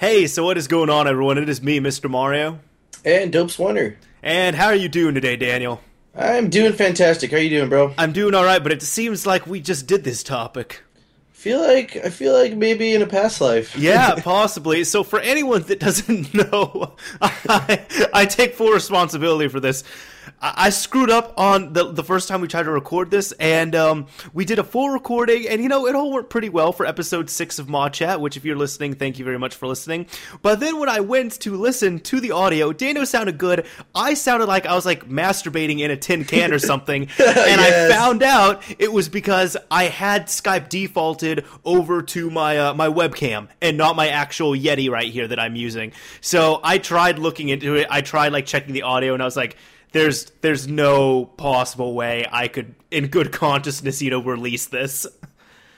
Hey, so what is going on, everyone? It is me, Mr. Mario. And Dope Swanner. And how are you doing today, Daniel? I'm doing fantastic. How are you doing, bro? I'm doing all right, but it seems like we just did this topic. Feel like I feel like maybe in a past life. yeah, possibly. So for anyone that doesn't know, I, I take full responsibility for this. I screwed up on the the first time we tried to record this, and um, we did a full recording, and you know it all worked pretty well for episode six of Mod Chat. Which, if you're listening, thank you very much for listening. But then when I went to listen to the audio, Dano sounded good. I sounded like I was like masturbating in a tin can or something, and yes. I found out it was because I had Skype defaulted over to my uh, my webcam and not my actual Yeti right here that I'm using. So I tried looking into it. I tried like checking the audio, and I was like there's there's no possible way I could, in good consciousness, you know, release this.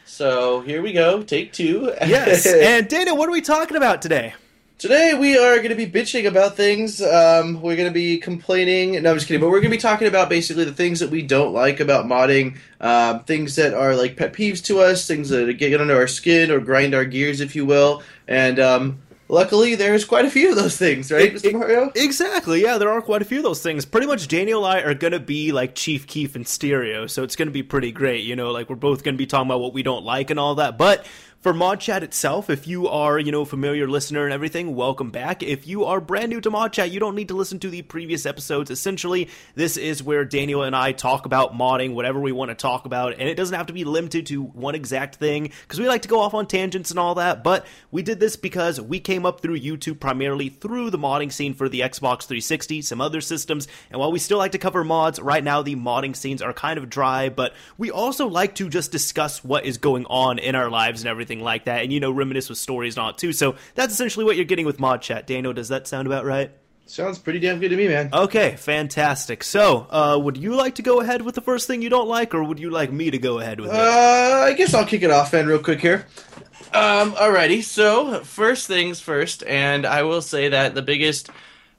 So here we go, take two. yes, and Dana, what are we talking about today? Today we are going to be bitching about things. Um, we're going to be complaining. No, I'm just kidding. But we're going to be talking about basically the things that we don't like about modding, um, things that are like pet peeves to us, things that get under our skin or grind our gears, if you will. And um, luckily there's quite a few of those things, right, Mr. Mario? Exactly. Yeah, there are quite a few of those things. Pretty much Daniel and I are gonna be like Chief Keef and Stereo, so it's gonna be pretty great. You know, like we're both gonna be talking about what we don't like and all that. But for Mod Chat itself, if you are, you know, familiar listener and everything, welcome back. If you are brand new to Mod Chat, you don't need to listen to the previous episodes. Essentially, this is where Daniel and I talk about modding, whatever we want to talk about, and it doesn't have to be limited to one exact thing, because we like to go off on tangents and all that, but we did this because we came up through YouTube primarily through the modding scene for the Xbox 360, some other systems, and while we still like to cover mods, right now the modding scenes are kind of dry, but we also like to just discuss what is going on in our lives and everything like that, and you know, reminisce with stories and all too. So that's essentially what you're getting with Mod Chat. Dano, does that sound about right? Sounds pretty damn good to me, man. Okay, fantastic. So, uh, would you like to go ahead with the first thing you don't like, or would you like me to go ahead with it? Uh, I guess I'll kick it off, man, real quick here. Um, alrighty. So, first things first, and I will say that the biggest,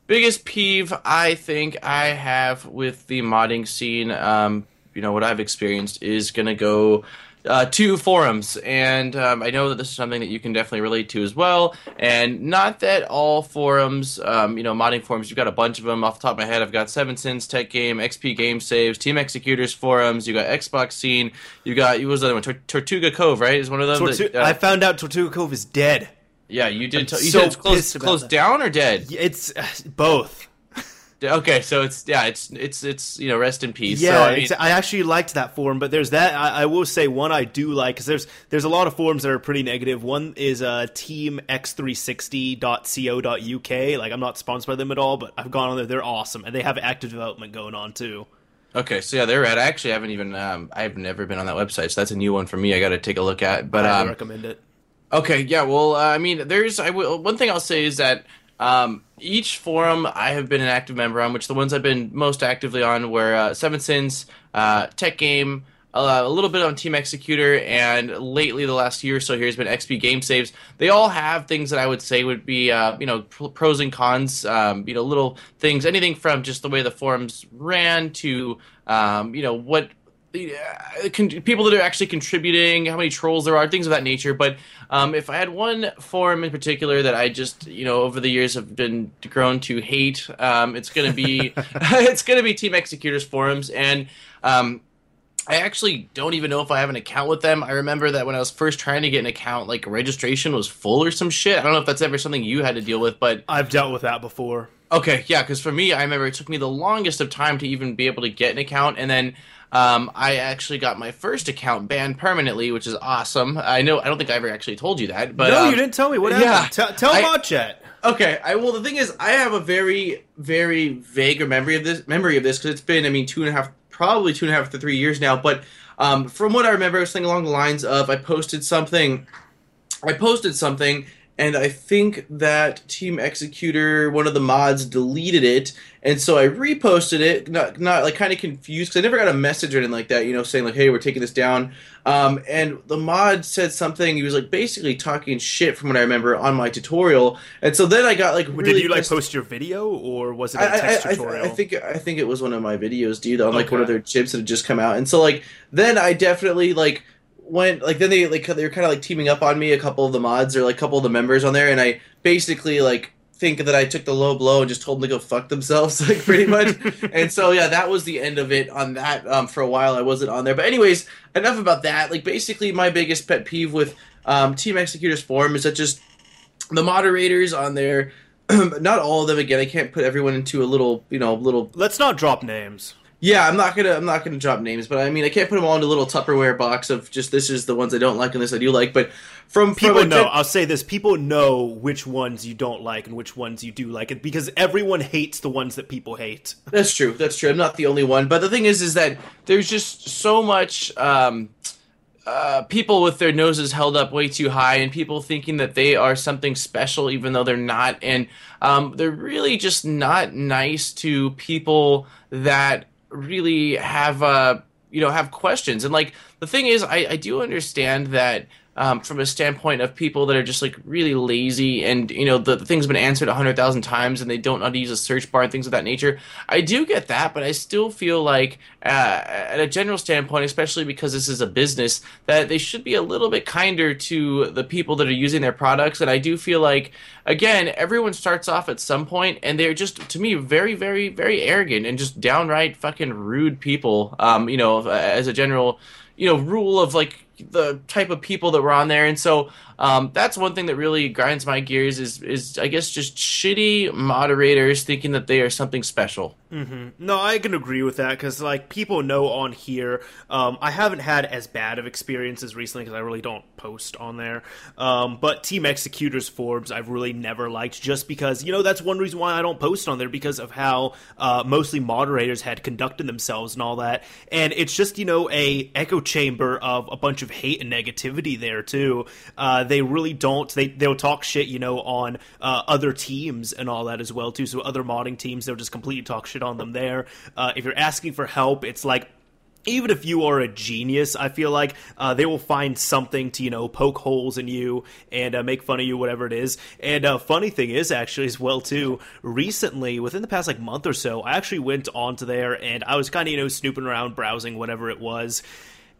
biggest peeve I think I have with the modding scene, um, you know, what I've experienced is gonna go uh, two forums, and um, I know that this is something that you can definitely relate to as well. And not that all forums, um, you know, modding forums, you've got a bunch of them off the top of my head. I've got Seven Sins, Tech Game, XP Game Saves, Team Xecuters forums. You got Xbox Scene. You got you was the other one, Tortuga Cove, right? Is one of them. Tortu- that, uh, I found out Tortuga Cove is dead. Yeah, you did. T- you so said it's closed, closed down or dead? It's uh, both. Okay, so it's yeah, it's it's it's you know rest in peace. Yeah, so, I, mean, I, actually liked that forum, but there's that. I, I will say one I do like because there's there's a lot of forums that are pretty negative. One is uh, teamx360.co.uk. Like I'm not sponsored by them at all, but I've gone on there. They're awesome, and they have active development going on too. Okay, so yeah, they're at. I actually haven't even. Um, I've never been on that website, so that's a new one for me. I got to take a look at. But I um, recommend it. Okay, yeah. Well, uh, I mean, there's. I will. One thing I'll say is that um, each forum I have been an active member on, which the ones I've been most actively on were uh, Seven Sins, uh, Tech Game, uh, a little bit on Team Xecuter, and lately the last year or so here has been XP Game Saves. They all have things that I would say would be, uh, you know, pros and cons. Um, you know, little things, anything from just the way the forums ran to, um, you know, what people that are actually contributing, how many trolls there are, things of that nature. But um, if I had one forum in particular that I just, you know, over the years have been grown to hate, um, it's gonna be it's gonna be Team Xecuters forums, and um, I actually don't even know if I have an account with them. I remember that when I was first trying to get an account, like registration was full or some shit. I don't know if that's ever something you had to deal with, but I've dealt with that before. Okay, yeah, because for me, I remember it took me the longest of time to even be able to get an account, and then um, I actually got my first account banned permanently, which is awesome. I know I don't think I ever actually told you that, but no, um, you didn't tell me what happened. Yeah, tell, tell about chat. Okay, I well the thing is I have a very very vague memory of this memory of this because it's been I mean two and a half probably two and a half to three years now, but um, from what I remember, I was thinking along the lines of I posted something, I posted something and I think that Team Xecuter, one of the mods, deleted it, and so I reposted it, not, not like kind of confused because I never got a message or anything like that, you know, saying like, "Hey, we're taking this down." Um, and the mod said something. He was like basically talking shit from what I remember on my tutorial, and so then I got like, really did you like pissed. post your video or was it a text I, I, tutorial? I, think I think it was one of my videos, dude, on like okay. one of their chips that had just come out, and so like then I definitely like went like then they like they were kind of like teaming up on me a couple of the mods or like a couple of the members on there and i basically like think that I took the low blow and just told them to go fuck themselves, like pretty much. and so yeah, that was the end of it on that. Um, for a while, I wasn't on there. But anyways, enough about that. Like basically, my biggest pet peeve with um, Team Xecuters forum is that just the moderators on there. not all of them. Again, I can't put everyone into a little, you know, little. Let's not drop names. Yeah, I'm not gonna I'm not gonna drop names, but I mean I can't put them all in a little Tupperware box of just this is the ones I don't like and this I do like. But from people from know, I'll say this: people know which ones you don't like and which ones you do like, because everyone hates the ones that people hate. That's true. That's true. I'm not the only one, but the thing is, is that there's just so much. Um, uh, people with their noses held up way too high and people thinking that they are something special even though they're not and um, they're really just not nice to people that really have uh, you know have questions. And like the thing is I, I do understand that um, from a standpoint of people that are just like really lazy and you know the, the thing's been answered a hundred thousand times and they don't know how to use a search bar and things of that nature. I do get that, but I still feel like uh, at a general standpoint, especially because this is a business, that they should be a little bit kinder to the people that are using their products. And I do feel like again, everyone starts off at some point and they're just to me very, very, very arrogant and just downright fucking rude people. Um, you know, as a general you know rule of like the type of people that were on there, and so um, that's one thing that really grinds my gears. Is is I guess just shitty moderators thinking that they are something special. Mm-hmm. No, I can agree with that because like people know on here. Um, I haven't had as bad of experiences recently because I really don't post on there. Um, but Team Xecuters Forbes, I've really never liked just because you know that's one reason why I don't post on there because of how uh, mostly moderators had conducted themselves and all that, and it's just you know a echo chamber of a bunch of hate and negativity there too. Uh, they really don't. They they'll talk shit you know on uh, other teams and all that as well too. So other modding teams they'll just completely talk shit on them there. Uh, if you're asking for help, it's like even if you are a genius, I feel like uh, they will find something to you know poke holes in you and uh, make fun of you, whatever it is. And uh, funny thing is, actually, as well too. Recently, within the past like month or so, I actually went onto there and I was kind of you know snooping around, browsing whatever it was,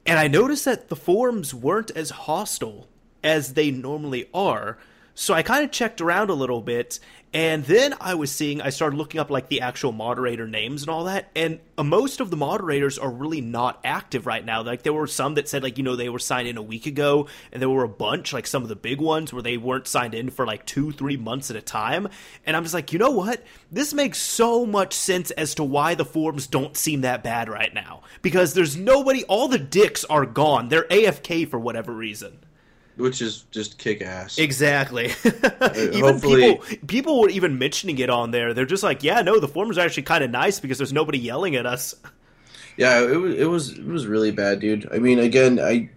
and I noticed that the forums weren't as hostile as they normally are. So I kind of checked around a little bit, and then I was seeing, I started looking up like the actual moderator names and all that, and uh, most of the moderators are really not active right now. Like there were some that said like you know they were signed in a week ago, and there were a bunch like some of the big ones where they weren't signed in for like two, three months at a time. And I'm just like, you know what? This makes so much sense as to why the forums don't seem that bad right now because there's nobody. All the dicks are gone. They're AFK for whatever reason which is just kick ass. Exactly. Uh, even Hopefully... people people were even mentioning it on there. They're just like, yeah, no, the forums are actually kind of nice because there's nobody yelling at us. Yeah, it was it was it was really bad, dude. I mean, again, I,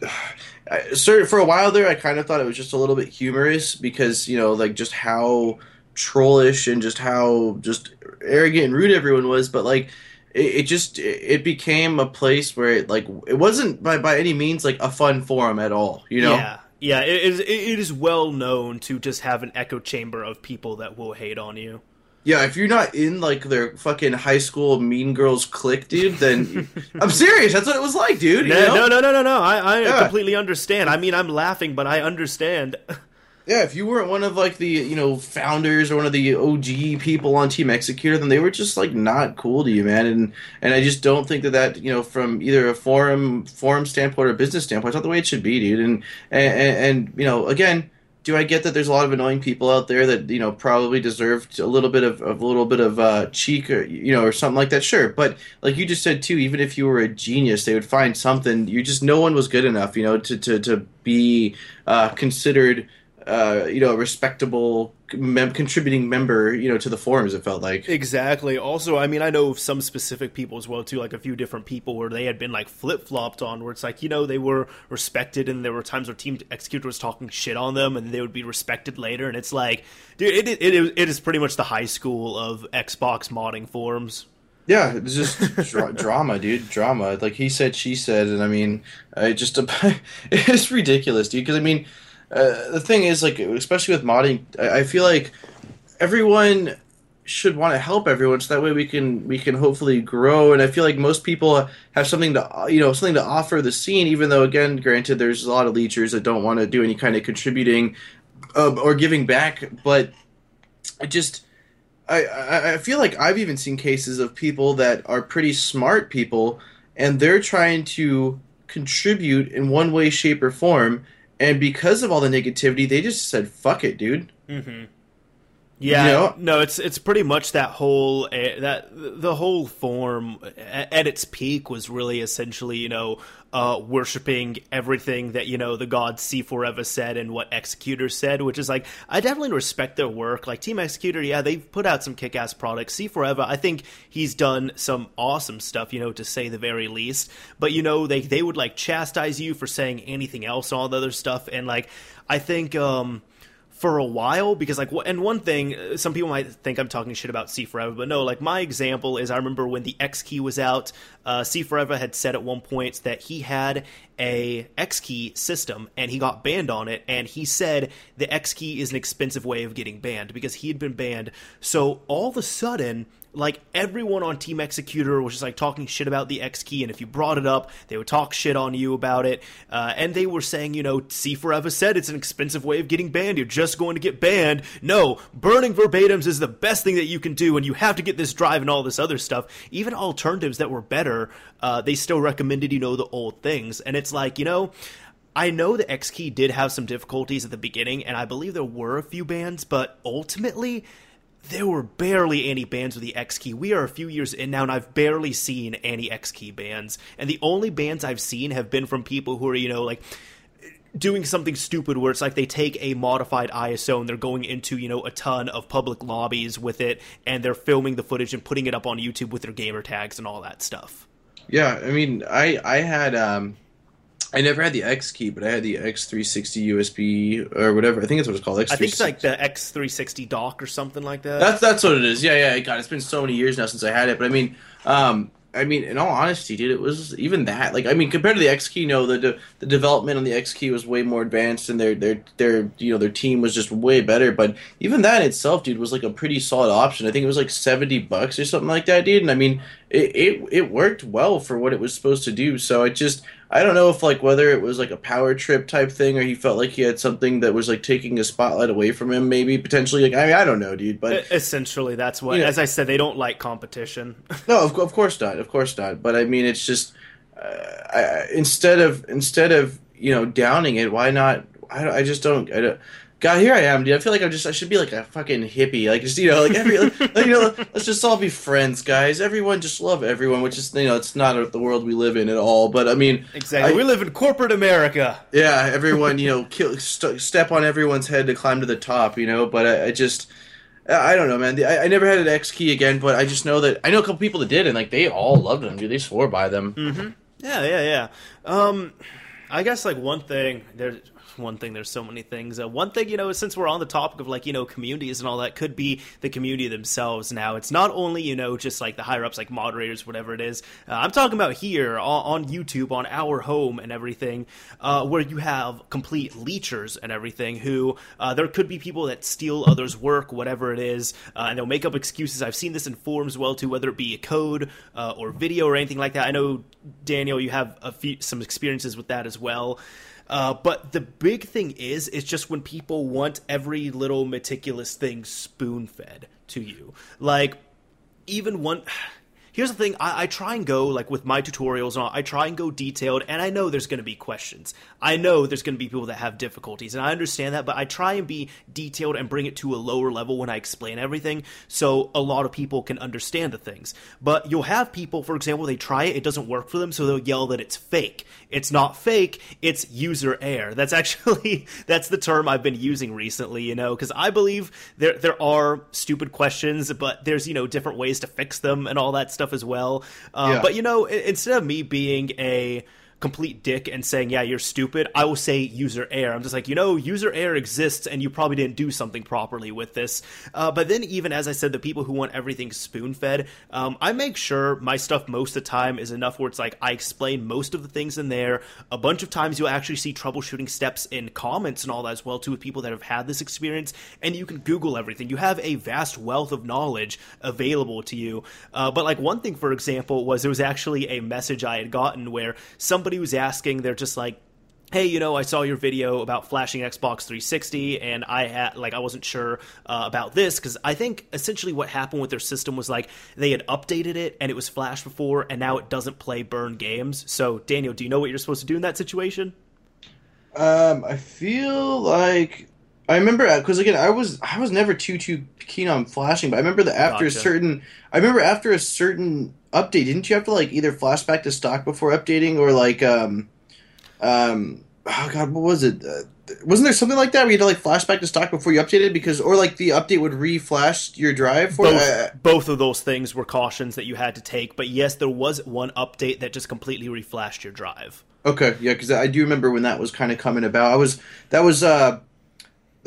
I for a while there, I kind of thought it was just a little bit humorous because you know, like just how trollish and just how just arrogant and rude everyone was, but like it, just it became a place where it like it wasn't by by any means like a fun forum at all you know yeah yeah, it is. It is well known to just have an echo chamber of people that will hate on you. Yeah, if you're not in like their fucking high school Mean Girls clique, dude, then I'm serious. That's what it was like, dude. No, no, no, no, no, no. I, I yeah. completely understand. I mean, I'm laughing, but I understand. Yeah, if you weren't one of like the you know founders or one of the OG people on Team Xecuter, then they were just like not cool to you, man. And and I just don't think that that you know from either a forum forum standpoint or a business standpoint, it's not the way it should be, dude. And and, and you know, again, do I get that there's a lot of annoying people out there that you know probably deserve a little bit of, of a little bit of uh, cheek or you know or something like that? Sure, but like you just said too, even if you were a genius, they would find something. You just no one was good enough, you know, to to to be uh, considered uh, you know, a respectable mem- contributing member, you know, to the forums. It felt like exactly. Also, I mean, I know some specific people as well too, like a few different people where they had been like flip flopped on, where it's like you know they were respected, and there were times where Team Xecuter was talking shit on them, and they would be respected later, and it's like, dude, it it, it, is pretty much the high school of Xbox modding forums. Yeah, it's just dra- drama, dude. Drama. Like he said, she said, and I mean, I just it's ridiculous, dude. Because I mean uh, the thing is, like, especially with modding, I, I feel like everyone should want to help everyone so that way we can we can hopefully grow. And i feel like most people have something to you know something to offer the scene even though again granted there's a lot of leechers that don't want to do any kind of contributing uh, or giving back, but I just I I feel like I've even seen cases of people that are pretty smart people and they're trying to contribute in one way, shape, or form, and because of all the negativity, they just said "fuck it, dude." Mm-hmm. Yeah, you know? no, it's it's pretty much that whole uh, that the whole form at, its peak was really essentially you know uh, worshiping everything that you know the god C4EVA said and what Xecuter said, which is like I definitely respect their work. Like Team Xecuter, yeah, they've put out some kick-ass products. C4EVA, I think he's done some awesome stuff, you know, to say the very least. But you know, they they would like chastise you for saying anything else, all the other stuff, and like I think. um for a while because like and one thing uh, some people might think i'm talking shit about C4EVA but no like my example is i remember when the x key was out uh, C4EVA had said at one point that he had a x key system and he got banned on it and he said the x key is an expensive way of getting banned because he had been banned. So all of a sudden like everyone on Team Xecuter was just like talking shit about the X key, and if you brought it up, they would talk shit on you about it. Uh, and they were saying, you know, C4EVA said it's an expensive way of getting banned. You're just going to get banned. No, burning verbatims is the best thing that you can do, and you have to get this drive and all this other stuff. Even alternatives that were better, uh, they still recommended, you know, the old things. And it's like, you know, I know the X key did have some difficulties at the beginning, and I believe there were a few bans, but ultimately there were barely any bands with the X key. We are a few years in now, and I've barely seen any X key bands. And the only bands I've seen have been from people who are, you know, like doing something stupid where it's like they take a modified ISO and they're going into, you know, a ton of public lobbies with it and they're filming the footage and putting it up on YouTube with their gamer tags and all that stuff. Yeah, I mean, I I had um I never had the X key, but I had the X360 USB or whatever. I think that's what it's called. X360. I think it's like the X360 dock or something like that. That's that's what it is. Yeah, yeah. God, it's been so many years now since I had it. But I mean, um, I mean, in all honesty, dude, it was even that. Like, I mean, compared to the X key, no, the de- the development on the X key was way more advanced, and their their their you know their team was just way better. But even that itself, dude, was like a pretty solid option. I think it was like seventy bucks or something like that, dude. And I mean, it it, it worked well for what it was supposed to do. So it just I don't know if like whether it was like a power trip type thing or he felt like he had something that was like taking a spotlight away from him, maybe potentially. Like I mean, I don't know, dude. But essentially, that's what. You know, as I said, they don't like competition. no, of, of course not, of course not. But I mean, it's just uh, I, instead of instead of you know downing it, why not? I, I just don't. I don't God, here I am, dude. I feel like I'm just I should be like a fucking hippie, like just you know, like every like, you know, let's just all be friends, guys. Everyone just love everyone, which is you know, it's not the world we live in at all. But I mean, exactly, I, we live in corporate America. Yeah, everyone, you know, kill, st- step on everyone's head to climb to the top, you know. But I, I just. I don't know, man. I, I, never had an X key again, but I just know that I know a couple people that did, and like they all loved them, dude. They swore by them. Mm-hmm. Yeah, yeah, yeah. Um, I guess like one thing there's one thing. There's so many things. Uh, one thing, you know, since we're on the topic of like you know communities and all that, could be the community themselves. Now, it's not only you know just like the higher ups, like moderators, whatever it is. Uh, I'm talking about here on, on, YouTube, on our home and everything, uh, where you have complete leechers and everything. Who uh, there could be people that steal others' work, whatever it is, uh, and they'll make up excuses. I've seen this in forums well too, whether it be a code uh, or video or anything like that. I know Daniel, you have few some experiences with that as well. Uh, but the big thing is, it's just when people want every little meticulous thing spoon fed to you. Like, even one here's the thing I, I, try and go like with my tutorials and all, i try and go detailed and i know there's going to be questions i know there's going to be people that have difficulties and i understand that but i try and be detailed and bring it to a lower level when i explain everything so a lot of people can understand the things but you'll have people for example they try it it doesn't work for them so they'll yell that it's fake it's not fake it's user error that's actually that's the term i've been using recently you know because i believe there there are stupid questions but there's you know different ways to fix them and all that stuff stuff as well. Um, yeah. But you know, instead of me being a complete dick and saying, yeah, you're stupid, I will say user error. I'm just like, you know, user error exists and you probably didn't do something properly with this. Uh, but then, even as I said, the people who want everything spoon fed, um, I make sure my stuff most of the time is enough where it's like I explain most of the things in there. A bunch of times you'll actually see troubleshooting steps in comments and all that as well, too, with people that have had this experience. And you can Google everything. You have a vast wealth of knowledge available to you. Uh, but, like, one thing, for example, was there was actually a message I had gotten where somebody somebody was asking, they're just like, hey, you know, I saw your video about flashing Xbox 360, and I had like I wasn't sure uh, about this because I think essentially what happened with their system was like they had updated it and it was flashed before, and now it doesn't play burn games. So, Daniel, do you know what you're supposed to do in that situation? Um, I feel like I remember because again, I was I was never too too keen on flashing, but I remember that after Gotcha. a certain I remember after a certain update, didn't you have to like either flash back to stock before updating or like um um oh god what was it uh, wasn't there something like that where you had to like flash back to stock before you updated because or like the update would re-flash your drive for Both, uh, both of those things were cautions that you had to take, but yes, there was one update that just completely reflashed your drive. Okay, yeah, because I do remember when that was kind of coming about. I was that was uh,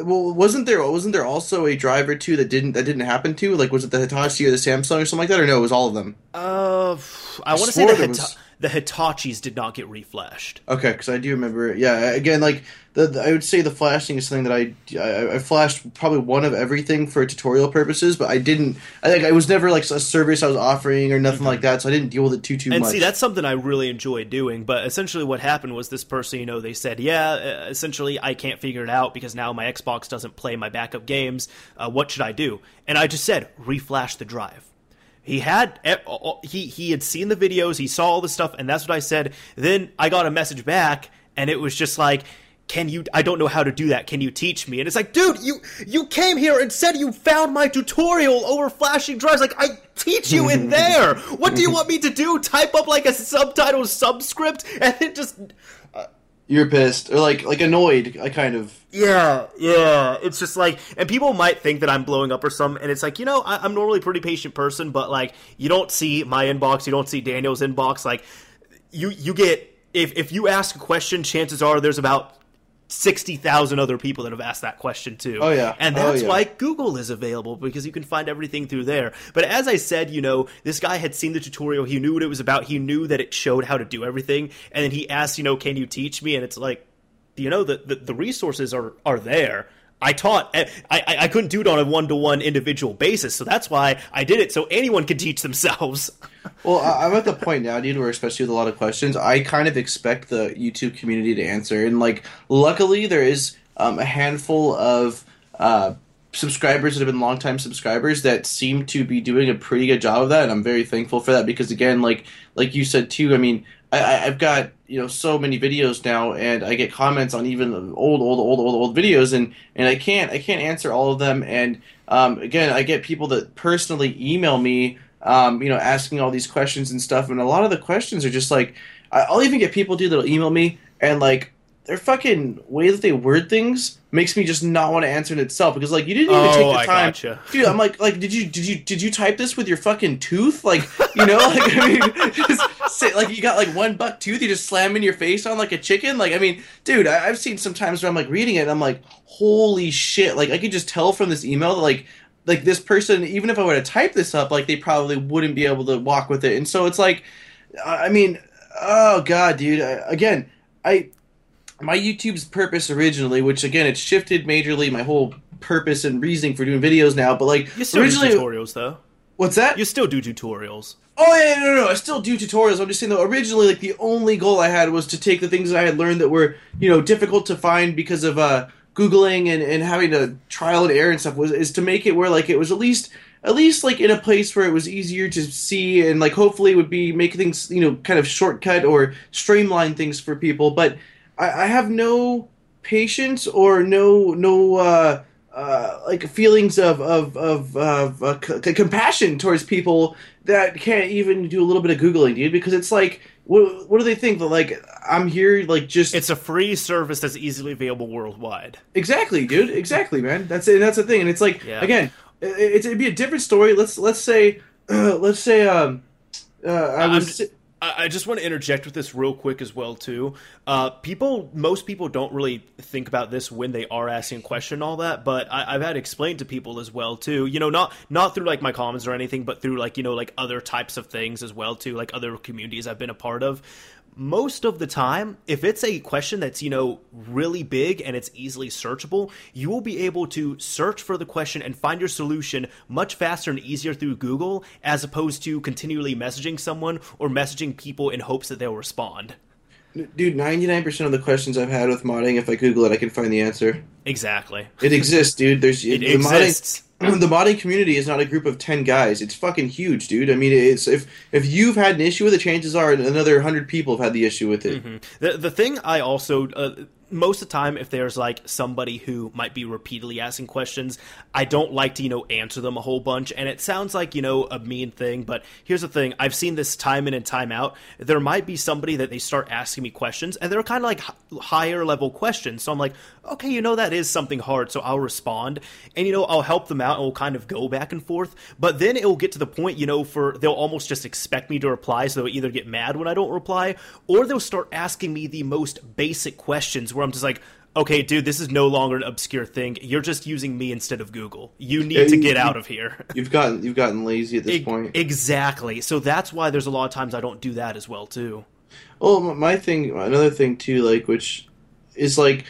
well, wasn't there wasn't there also a drive or two that didn't that didn't happen to? Like, was it the Hitachi or the Samsung or something like that? Or no, it was all of them. Uh, I want to say the, there Hita- was- the Hitachis did not get reflashed. Okay, because I do remember. Yeah, again, like the, the- I would say the flashing is something that I, I I flashed probably one of everything for tutorial purposes, but I didn't. I think I was never like a service I was offering or nothing like that, so I didn't deal with it too too Mm-hmm. And see, that's something I really enjoy doing. But essentially, what happened was this person, you know, they said, "Yeah, uh, essentially, I can't figure it out because now my Xbox doesn't play my backup games. Uh, what should I do?" And I just said, "Reflash the drive." He had eh, e- he he had seen the videos, he saw all the stuff, and that's what I said. Then I got a message back, and it was just like. Can you? I don't know how to do that. Can you teach me? And it's like, dude, you you came here and said you found my tutorial over flashing drives. Like, I teach you in there. What do you want me to do? Type up like a subtitle subscript and then just uh, You're pissed or like like annoyed. I kind of. yeah, yeah. It's just like, and people might think that I'm blowing up or something, and it's like, you know, I, I'm normally a pretty patient person, but like, you don't see my inbox, you don't see Daniel's inbox. Like, you you get if if you ask a question, chances are there's about sixty thousand other people that have asked that question too. Oh, yeah. and Oh, that's yeah. why Google is available because you can find everything through there. But as I said, you know, this guy had seen the tutorial, he knew what it was about, he knew that it showed how to do everything, and then he asked, you know, can you teach me? And it's like you know the, the the resources are are there. I taught. I I, I couldn't do it on a one to one individual basis, so that's why I did it so anyone could teach themselves. Well, I- I'm at the point now, dude, where especially with a lot of questions, I kind of expect the YouTube community to answer, and like, luckily there is um, a handful of uh, subscribers that have been longtime subscribers that seem to be doing a pretty good job of that, and I'm very thankful for that because, again, like like you said too, I mean, I, I've got you know so many videos now, and I get comments on even old, old, old, old, old videos, and and I can't I can't answer all of them, and um, again, I get people that personally email me um, you know, asking all these questions and stuff. And a lot of the questions are just like, I'll even get people, dude, that'll email me and like their fucking way that they word things makes me just not want to answer it itself because like you didn't even Oh, take the I time, gotcha. dude. I'm like, like, did you did you did you type this with your fucking tooth? Like, you know, like I mean, just like you got like one buck tooth, you just slam in your face on like a chicken. Like, I mean, dude, I, I've seen some times where I'm like reading it, and I'm like, holy shit! Like, I could just tell from this email that like like this person, even if I were to type this up, like they probably wouldn't be able to walk with it. And so it's like, I I mean, oh god, dude. I, again, I my YouTube's purpose originally, which again, it's shifted majorly. My whole purpose and reasoning for doing videos now, but like You still originally, do tutorials though. what's that? You still do tutorials. Oh yeah, no, no, no. I still do tutorials. I'm just saying though. Originally, like the only goal I had was to take the things that I had learned that were, you know, difficult to find because of uh, googling and, and having to trial and error and stuff. Was is to make it where like it was at least at least like in a place where it was easier to see and like hopefully would be make things you know kind of shortcut or streamline things for people. But I, I have no patience or no no. uh uh, like feelings of of of, of uh, c- compassion towards people that can't even do a little bit of googling, dude. Because it's like, what, what do they think that like I'm here like just It's a free service that's easily available worldwide. exactly, dude, exactly, man. That's it. That's the thing, and it's like Yeah. again, it, it'd be a different story. Let's let's say uh, let's say um uh, I I'm was si- I just want to interject with this real quick as well too. Uh, people, most people don't really think about this when they are asking a question all that. But I, I've had explained to people as well too. You know, not not through like my comments or anything, but through like you know like other types of things as well too, like other communities I've been a part of. Most of the time, if it's a question that's you know really big and it's easily searchable, you will be able to search for the question and find your solution much faster and easier through Google as opposed to continually messaging someone or messaging people in hopes that they'll respond. Dude, ninety nine percent of the questions I've had with modding, if I Google it, I can find the answer. Exactly. It exists, dude. There's It the exists. Modding, the modding community is not a group of ten guys. It's fucking huge, dude. I mean, it's if if you've had an issue with it, chances are another hundred people have had the issue with it. The the thing I also uh, most of the time if there's like somebody who might be repeatedly asking questions, I don't like to you know answer them a whole bunch. And it sounds like you know a mean thing, but here's the thing: I've seen this time in and time out. There might be somebody that they start asking me questions, and they're kind of like h- higher level questions. So I'm like, okay, you know that is something hard, so I'll respond, and you know I'll help them out, and we'll kind of go back and forth. But then it will get to the point, you know, for they'll almost just expect me to reply, so they'll either get mad when I don't reply, or they'll start asking me the most basic questions where I'm just like. Okay, dude, this is no longer an obscure thing. You're just using me instead of Google. You need Yeah, to get you- out of here. You've gotten you've gotten lazy at this E- point. Exactly. So that's why there's a lot of times I don't do that as well too. Well, my thing, another thing too, like which is like,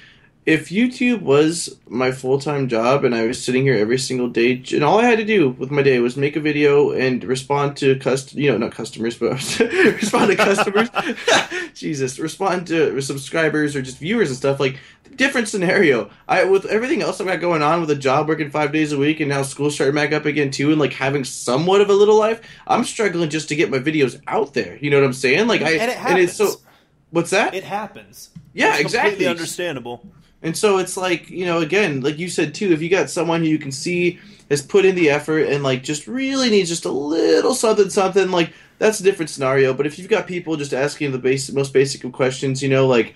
if YouTube was my full time job and I was sitting here every single day, and all I had to do with my day was make a video and respond to cust, you know, not customers, but respond to customers. Jesus, respond to subscribers or just viewers and stuff. Like different scenario. I with everything else I've got going on with a job working five days a week and now school starting back up again too, and like having somewhat of a little life. I'm struggling just to get my videos out there. You know what I'm saying? Like I And it it's so. What's that? It happens. Yeah, It's exactly. Completely understandable. And so it's like, you know, again, like you said too, if you got someone who you can see has put in the effort and like just really needs just a little something something, like that's a different scenario. But if you've got people just asking the basic most basic of questions, you know, like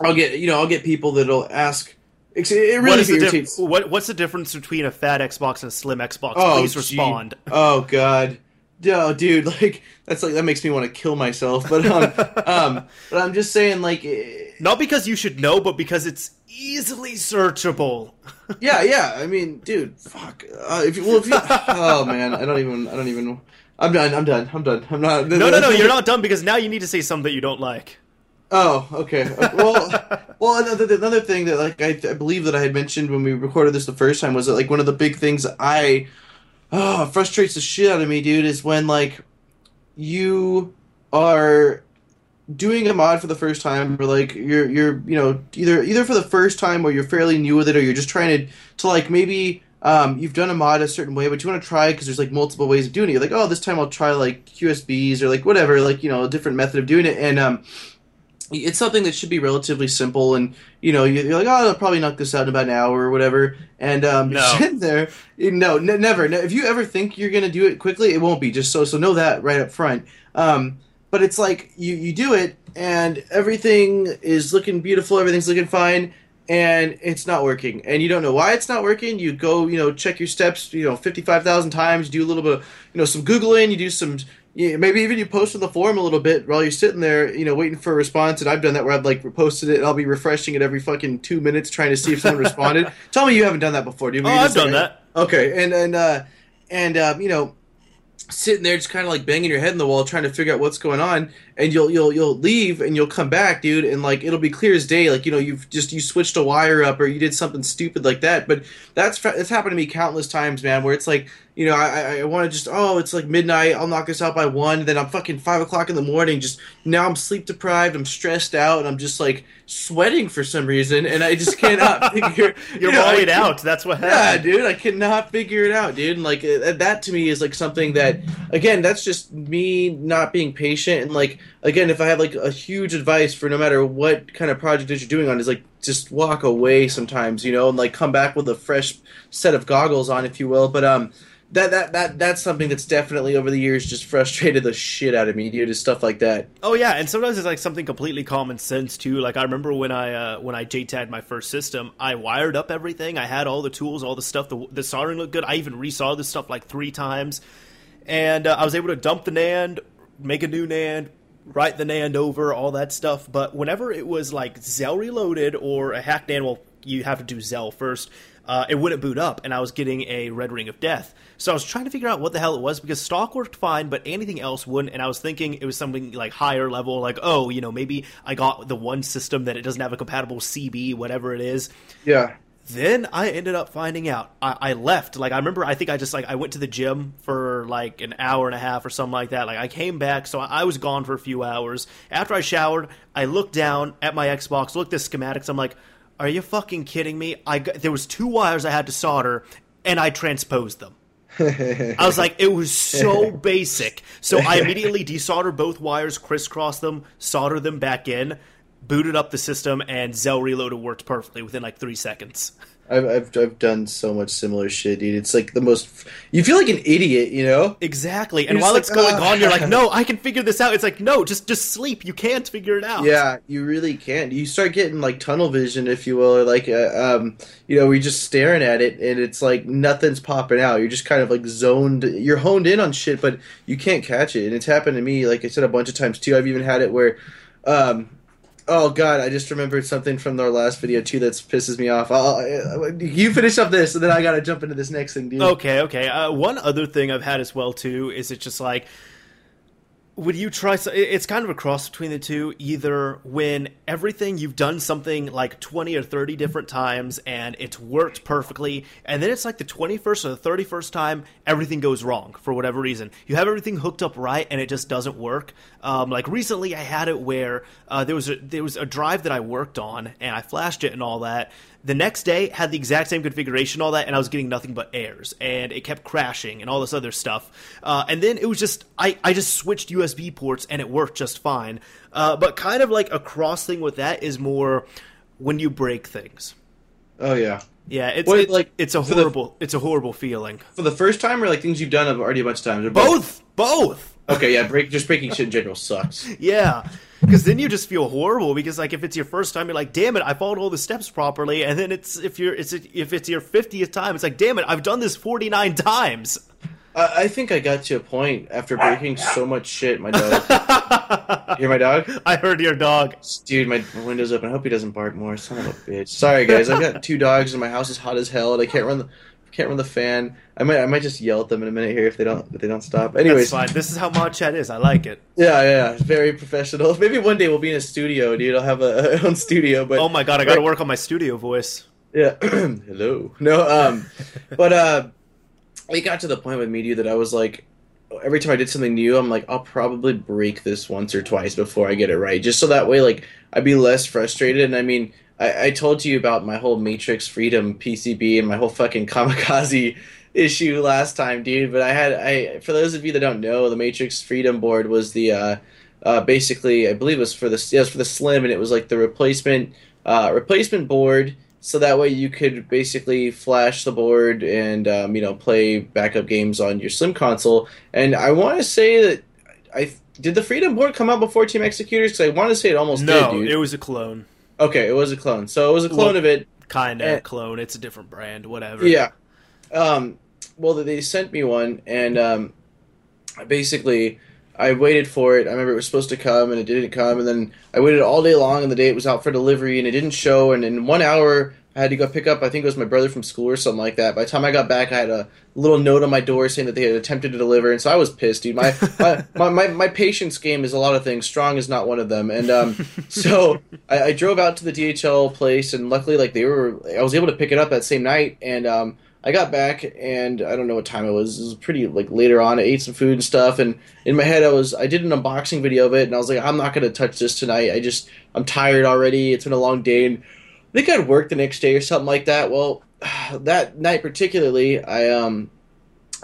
I'll get you know, I'll get people that'll ask it really is the diff- what What's the difference between a fat Xbox and a slim Xbox? Oh, Please gee. respond. Oh god. Oh, dude, like that's like that makes me want to kill myself. But um, um, but I'm just saying, like, Not because you should know, but because it's easily searchable. Yeah, yeah. I mean, dude, fuck. Uh, if you, well, if you, oh man, I don't even, I don't even. I'm done. I'm done. I'm done. I'm not. No, no, no, you're not done because now you need to say something that you don't like. Oh, okay. Uh, Well, well, another, another thing that like I, I believe that I had mentioned when we recorded this the first time was that like one of the big things I oh frustrates the shit out of me, dude, is when like you are doing a mod for the first time or like you're you're you know either either for the first time or you're fairly new with it or you're just trying to to like maybe um, you've done a mod a certain way but you want to try because there's like multiple ways of doing it. You're like oh this time i'll try like qsbs or like whatever like you know a different method of doing it. And um it's something that should be relatively simple and you know you're like oh i'll probably knock this out in about an hour or whatever. And um you're No. there no ne- never. Ne- if you ever think you're gonna do it quickly it won't be. Just so so know that right up front. Um but it's like you you do it and everything is looking beautiful everything's looking fine and it's not working and you don't know why it's not working you go you know check your steps you know 55,000 times do a little bit of you know some googling you do some maybe even you post on the forum a little bit while you're sitting there, you know, waiting for a response. And I've done that where I've like posted it and I'll be refreshing it every fucking two minutes trying to see if someone responded. Tell me you haven't done that before, do you? Oh, I've done that. Okay, and and uh, and um, you know, sitting there just kind of like banging your head in the wall trying to figure out what's going on, and you'll you'll you'll leave and you'll come back, dude, and like it'll be clear as day, like you know you've just you switched a wire up or you did something stupid like that. But that's it's happened to me countless times, man, where it's like you know I I, want to just oh it's like midnight, I'll knock this out by one, then I'm fucking five o'clock in the morning, just now I'm sleep deprived, I'm stressed out, and I'm just like sweating for some reason, and I just cannot figure. You're you know, I out. That's what happened. yeah, dude, I cannot figure it out, dude. And like uh, that to me is like something that, again, that's just me not being patient. And like again, if I have like a huge advice for no matter what kind of project that you're doing on, is like just walk away sometimes, you know, and like come back with a fresh set of goggles on, if you will. But um. That, that that that's something that's definitely over the years just frustrated the shit out of me, dude. to stuff like that. Oh yeah, and sometimes it's like something completely common sense too. Like I remember when I uh, when I JTAG'd my first system, I wired up everything. I had all the tools, all the stuff. The, the soldering looked good. I even resaw this stuff like three times, and uh, I was able to dump the NAND, make a new NAND, write the NAND over, all that stuff. But whenever it was like XeLL Reloaded or a hacked NAND, well, you have to do XeLL first. Uh, it wouldn't boot up, and I was getting a red ring of death. So I was trying to figure out what the hell it was because stock worked fine, but anything else wouldn't. And I was thinking it was something like higher level, like oh, you know, maybe I got the one system that it doesn't have a compatible CB, whatever it is. Yeah. Then I ended up finding out. I, I left. Like I remember, I think I just like I went to the gym for like an hour and a half or something like that. Like I came back, so I was gone for a few hours. After I showered, I looked down at my Xbox, looked at the schematics. I'm like, "Are you fucking kidding me?" I got, there was two wires I had to solder, and I transposed them. I was like, it was so basic. So I immediately desoldered both wires, crisscross them, solder them back in, booted up the system, and XeLL Reloaded worked perfectly within like three seconds. I've, I've I've done so much similar shit, dude. It's like the most. You feel like an idiot, you know? Exactly. And You're while it's like, going "Ah." on, you're like, no, I can figure this out. It's like, no, just just sleep. You can't figure it out. Yeah, you really can't. You start getting like tunnel vision, if you will, or like uh, um, you know, we're just staring at it, and it's like nothing's popping out. You're just kind of like zoned. You're honed in on shit, but you can't catch it. And it's happened to me, like I said, a bunch of times too. I've even had it where, um, oh god, I just remembered something from our last video too that pisses me off. I'll, uh, you finish up this, and then I gotta jump into this next thing, dude. Okay, okay. Uh, one other thing I've had as well too is it's just like, would you try? so- It's kind of a cross between the two. Either when everything you've done something like twenty or thirty different times and it's worked perfectly, and then it's like the twenty first or the thirty first time everything goes wrong for whatever reason. You have everything hooked up right and it just doesn't work. Um, like recently, I had it where uh, there was a, there was a drive that I worked on and I flashed it and all that. The next day had the exact same configuration, all that, and I was getting nothing but errors, and it kept crashing and all this other stuff. Uh, and then it was just I I just switched USB ports and it worked just fine. Uh, but kind of like a cross thing with that is more when you break things. Oh yeah. Yeah, it's What, it- like, it's a for the- horrible it's a horrible feeling. For the first time, or like things you've done already a bunch of times, or Both, both. Okay, yeah, break just breaking shit in general sucks. Yeah, because then mm-hmm. you just feel horrible. Because like if it's your first time, you're like, damn it, I followed all the steps properly. And then it's if you're it's if it's your fiftieth time, it's like, damn it, I've done this forty nine times. I, I think I got to a point after breaking so much shit. My dog. You hear my dog? I heard your dog. Dude, my window's open. I hope he doesn't bark more. Son of a bitch. Sorry, guys. I've got two dogs, and my house is hot as hell, and I can't run the can't run the fan. I might I might just yell at them in a minute here if they don't if they don't stop. That's Anyways, fine. This is how Mod Chat is. I like it. yeah, yeah, very professional. Maybe one day we'll be in a studio, dude. I'll have a, a own studio, but Oh my god, I got to work on my studio voice. Yeah. Hello. No, um but uh it got to the point with me dude that I was like every time I did something new, I'm like, I'll probably break this once or twice before I get it right. Just so that way like I'd be less frustrated. And I mean, I, I told you about my whole Matrix Freedom PCB and my whole fucking kamikaze issue last time, dude. But I had I for those of you that don't know, the Matrix Freedom board was the uh uh, basically, I believe it was for the yeah, it was for the Slim, and it was like the replacement uh, replacement board, so that way you could basically flash the board and um, you know play backup games on your Slim console. And I want to say that I did the Freedom board come out before Team Xecuters because I want to say it almost No, did, dude. it was a clone. Okay, it was a clone, so it was a clone Well, of it. Kind of Eh. clone. It's a different brand. Whatever. Yeah. Um, well, they sent me one, and um, basically I waited for it. I remember it was supposed to come, and it didn't come, and then I waited all day long, and the day it was out for delivery, and it didn't show. And in one hour, I had to go pick up. I think it was my brother from school or something like that. By the time I got back, I had a little note on my door saying that they had attempted to deliver, and so I was pissed, dude. My my, my, my, my patience game is a lot of things. Strong is not one of them, and um, so I, I drove out to the DHL place, and luckily, like they were, I was able to pick it up that same night, and um, I got back, and I don't know what time it was. It was pretty like later on. I ate some food and stuff, and in my head, I was, I did an unboxing video of it, and I was like, I'm not gonna touch this tonight. I just, I'm tired already. It's been a long day, and think I'd work the next day or something like that. Well, that night particularly, I um.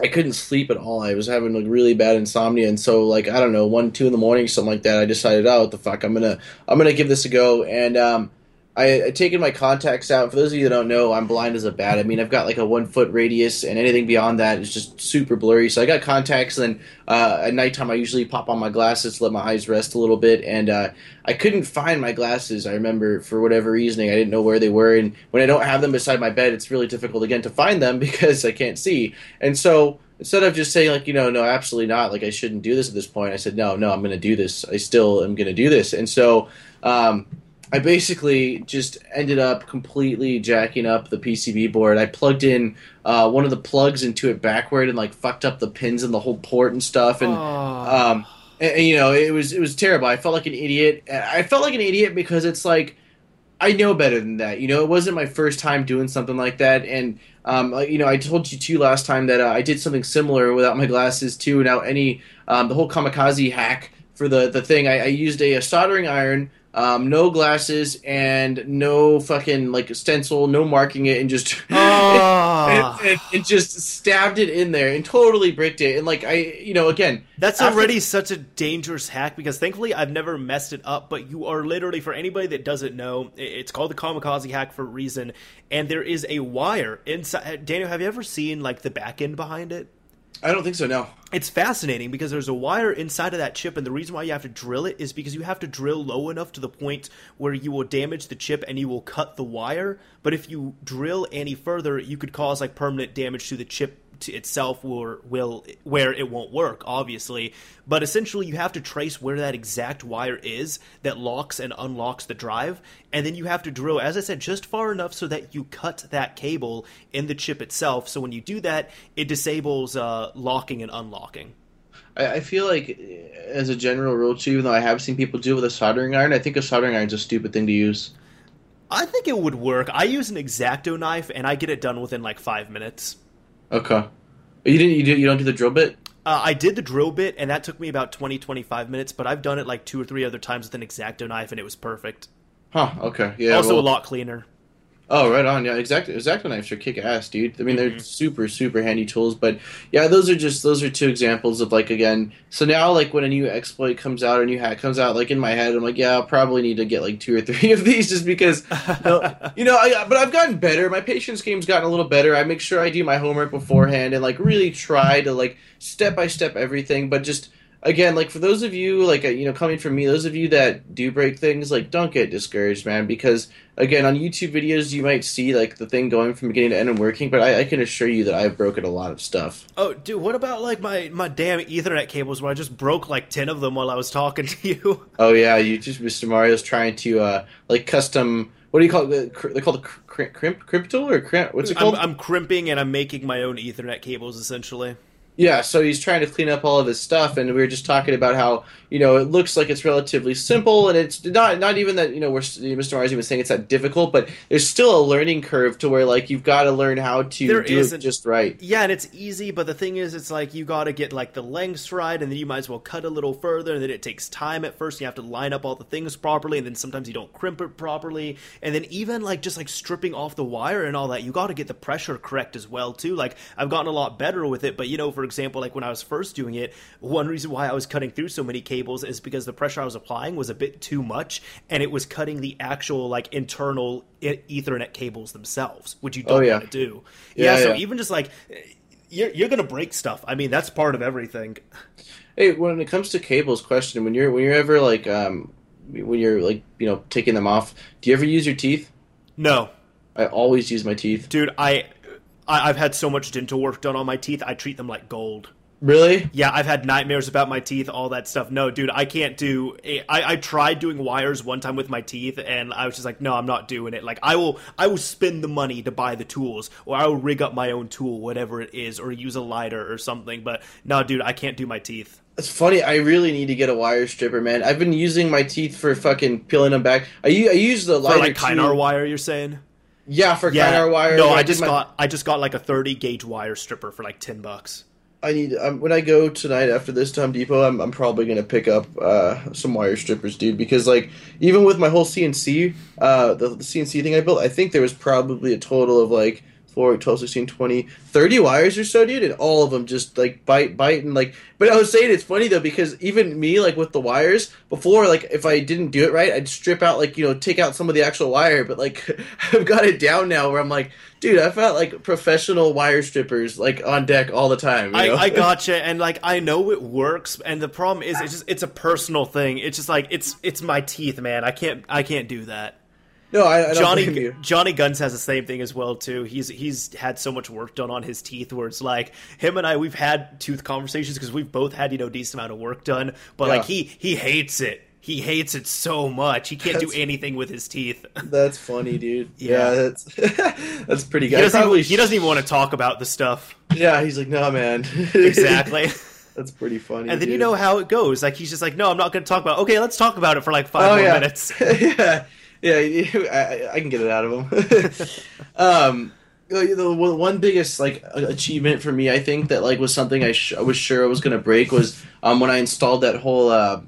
I couldn't sleep at all. I was having like really bad insomnia, and so like I don't know, one, two in the morning, something like that. I decided, oh, what the fuck, I'm gonna, I'm gonna give this a go. And um, I taken my contacts out. For those of you that don't know, I'm blind as a bat. I mean, I've got like a one foot radius, and anything beyond that is just super blurry. So I got contacts, and then uh, at nighttime I usually pop on my glasses let my eyes rest a little bit. And uh, I couldn't find my glasses. I remember for whatever reasoning, I didn't know where they were. And when I don't have them beside my bed, it's really difficult again to find them because I can't see. And so instead of just saying like you know no absolutely not like i shouldn't do this at this point i said no no i'm going to do this i still am going to do this and so um, i basically just ended up completely jacking up the pcb board. I plugged in uh, one of the plugs into it backward and like fucked up the pins and the whole port and stuff. And um, and, and, you know it was it was terrible. I felt like an idiot. I felt like an idiot because it's like I know better than that. You know, it wasn't my first time doing something like that, and um, you know, I told you too last time that uh, I did something similar without my glasses too. Now, any um, the whole kamikaze hack for the the thing, I, I used a, a soldering iron um, no glasses and no fucking like stencil, no marking it, and just and, and, and just stabbed it in there and totally bricked it. And like I, you know, again, That's after- already such a dangerous hack because thankfully I've never messed it up, but you are literally, for anybody that doesn't know, it's called the kamikaze hack for a reason, and there is a wire inside. Daniel, have you ever seen like the back end behind it? I don't think so. No. It's fascinating because there's a wire inside of that chip, and the reason why you have to drill it is because you have to drill low enough to the point where you will damage the chip and you will cut the wire. But if you drill any further, you could cause like permanent damage to the chip to itself, or will where it won't work, obviously. But essentially, you have to trace where that exact wire is that locks and unlocks the drive, and then you have to drill, as I said, just far enough so that you cut that cable in the chip itself. So when you do that, it disables uh, locking and unlocking. I, I feel like, eh, as a general rule, too, even though I have seen people do it with a soldering iron, I think a soldering iron is a stupid thing to use. I think it would work. I use an exacto knife, and I get it done within like five minutes. Okay. You didn't. You did. You don't do the drill bit. Uh, I did the drill bit, and that took me about 20, 25 minutes, but I've done it like two or three other times with an exacto knife, and it was perfect. Huh. Okay. Yeah. also, well- a lot cleaner. Oh, right on. Yeah, exactly. Exacto knives are kick ass, dude. I mean, Mm-hmm. they're super, super handy tools. But yeah, those are just those are two examples of like again. So now, like when a new exploit comes out, or a new hack comes out, like in my head, I'm like, yeah, I'll probably need to get like two or three of these just because, you know, you know I, but I've gotten better. My patience game's gotten a little better. I make sure I do my homework beforehand and like really try to like step by step everything. But just again, like for those of you like uh, you know coming from me, those of you that do break things, like don't get discouraged, man, because again on YouTube videos you might see like the thing going from beginning to end and working, but I, I can assure you that I've broken a lot of stuff. Oh, dude, what about like my, my damn Ethernet cables where I just broke like 10 of them while I was talking to you? Oh yeah, you just Mr. Mario's trying to uh like custom. What do you call it? They call it crimp, crimp tool or crimp? What's it I'm, called? I'm crimping and I'm making my own Ethernet cables essentially. Yeah, so he's trying to clean up all of his stuff, and we were just talking about how you know it looks like it's relatively simple, and it's not not even that you know we're Mr. Mars was saying it's that difficult, but there's still a learning curve to where like you've got to learn how to There do it just right. Yeah, and it's easy, but the thing is, it's like you got to get like the lengths right, and then you might as well cut a little further, and then it takes time at first. You have to line up all the things properly, and then sometimes you don't crimp it properly, and then even like just like stripping off the wire and all that, you got to get the pressure correct as well too. Like I've gotten a lot better with it, but you know, for example, like when I was first doing it, one reason why I was cutting through so many cables is because the pressure I was applying was a bit too much, and it was cutting the actual like internal Ethernet cables themselves, which you don't Oh, yeah. want to do. Yeah, yeah so even just like you're you're gonna break stuff. I mean, that's part of everything. Hey, when it comes to cables, question when you're when you're ever like um when you're like you know taking them off, do you ever use your teeth? No, I always use my teeth. dude, I, I I've had so much dental work done on my teeth. I treat them like gold. Really? Yeah, I've had nightmares about my teeth, all that stuff. No, dude, I can't do. I, I tried doing wires one time with my teeth, and I was just like, no, I'm not doing it. Like, I will, I will spend the money to buy the tools, or I will rig up my own tool, whatever it is, or use a lighter or something. But no, dude, I can't do my teeth. It's funny. I really need to get a wire stripper, man. I've been using my teeth for fucking peeling them back. I use the For lighter like. Kynar wire, you're saying? Yeah, for Yeah, Kynar wire. No, I just my- got, I just got like a 30 gauge wire stripper for like 10 bucks. I need um, when I go tonight after this to Home Depot. I'm, I'm probably gonna pick up uh, some wire strippers, dude. Because like even with my whole CNC, uh, the, the CNC thing I built, I think there was probably a total of like 4, 12, 16, 20, 30 wires or so, dude, and all of them just like bite, bite, and like. But I was saying it's funny though because even me, like with the wires before, like if I didn't do it right, I'd strip out like you know take out some of the actual wire. But like I've got it down now where I'm like, dude, I've got like professional wire strippers like on deck all the time. you I. I gotcha, and like I know it works, and the problem is it's just it's a personal thing. It's just like it's it's my teeth, man. I can't I can't do that. No, I, I Johnny you. Johnny Guns has the same thing as well too. He's he's had so much work done on his teeth where it's like him and I we've had tooth conversations because we've both had you know decent amount of work done, but like he he hates it. He hates it so much. He can't do anything with his teeth. That's funny, dude. Yeah. Yeah, that's that's pretty He good. I doesn't, even, he doesn't even want to talk about the stuff. Yeah, he's like, no, man. Exactly. that's pretty funny. and then you know how it goes. Like he's just like, no, I'm not going to talk about. It. Okay, let's talk about it for like five Oh more yeah, minutes. yeah. Yeah, I, I can get it out of him. um, the one biggest like achievement for me, I think that like was something I, sh- I was sure I was gonna break was um when I installed that whole uh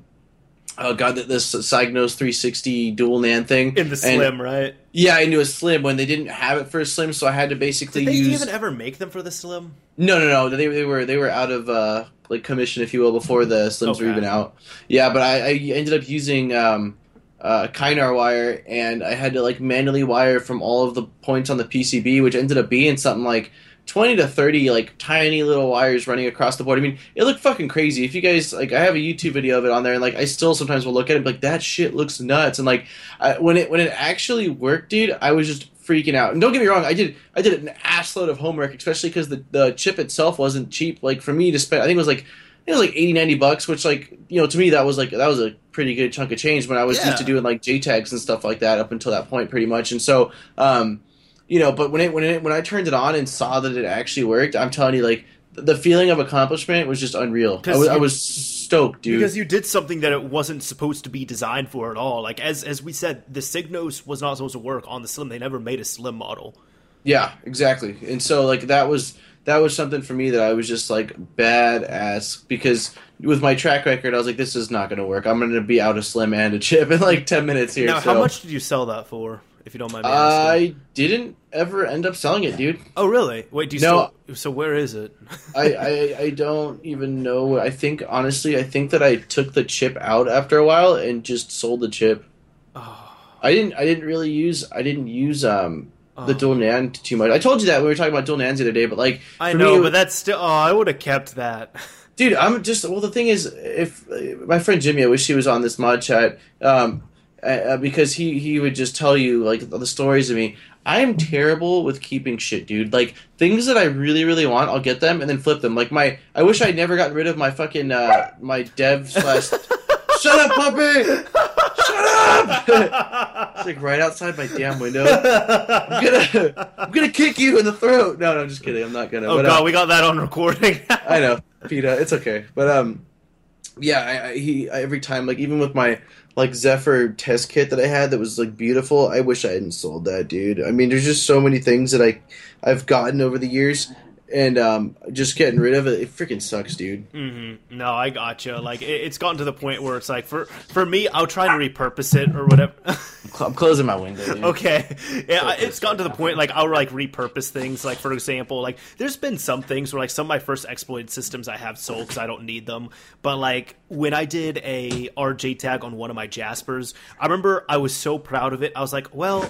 oh god that this Cygnos 360 dual NAND thing in the slim, right? Yeah, I knew a slim when they didn't have it for a slim, so I had to basically Did they use. even ever make them for the slim? No, no, no. They, they were they were out of uh, like commission, if you will, before the slims Okay. were even out. Yeah, but I, I ended up using um, uh, Kynar wire, and I had to like manually wire from all of the points on the PCB, which ended up being something like twenty to thirty like tiny little wires running across the board. I mean, it looked fucking crazy. If you guys like, I have a YouTube video of it on there, and like I still sometimes will look at it, like that shit looks nuts, and like I, when it when it actually worked, dude, I was just freaking out. And don't get me wrong, I did I did an assload of homework, especially because the the chip itself wasn't cheap. Like for me to spend, I think it was like it was like 80, 90 bucks, which like you know to me that was like that was a pretty good chunk of change when I was Yeah. used to doing like JTAGs and stuff like that up until that point, pretty much. And so, um, you know, but when it when it when I turned it on and saw that it actually worked, I'm telling you, like the feeling of accomplishment was just unreal. I was, I was stoked, dude. Because you did something that it wasn't supposed to be designed for at all. Like as as we said, the Cygnos was not supposed to work on the Slim. They never made a Slim model. Yeah, exactly. And so like that was that was something for me that I was just like badass because with my track record I was like this is not going to work. I'm going to be out a slim and a chip in like 10 minutes here. now, so. how much did you sell that for? If you don't mind me asking. I didn't ever end up selling it, dude. oh, really? Wait, do you No. still? So where is it? I, I I don't even know. I think honestly, I think that I took the chip out after a while and just sold the chip. oh, I didn't. I didn't really use. I didn't use um the oh. dual NAND too much. I told you that when we were talking about dual the other day, but like I know, but that's still. Oh, I would have kept that. dude i'm just well the thing is if my friend jimmy i wish he was on this mod chat um uh, because he he would just tell you like the stories of me i am terrible with keeping shit dude like things that i really really want i'll get them and then flip them like my i wish i'd never gotten rid of my fucking uh my dev slash shut up puppy up it's like right outside my damn window i'm gonna i'm gonna kick you in the throat no no i'm just kidding i'm not gonna oh but, uh, god, we got that on recording. I know, Peta. It's okay, but um, yeah. I, I, he I, every time, like even with my like Zephyr test kit that I had that was like beautiful. I wish I hadn't sold that, dude. I mean, there's just so many things that I I've gotten over the years, and um, just getting rid of it, it freaking sucks, dude. hmm No, I gotcha. Like it, it's gotten to the point where it's like for for me, I'll try to repurpose it or whatever. I'm closing my window. Dude. okay, yeah, I- it's gotten to the point like I'll like repurpose things. Like for example, like there's been some things where like some of my first exploited systems I have sold because I don't need them. But like when I did a RJ tag on one of my Jaspers, I remember I was so proud of it. I was like, well,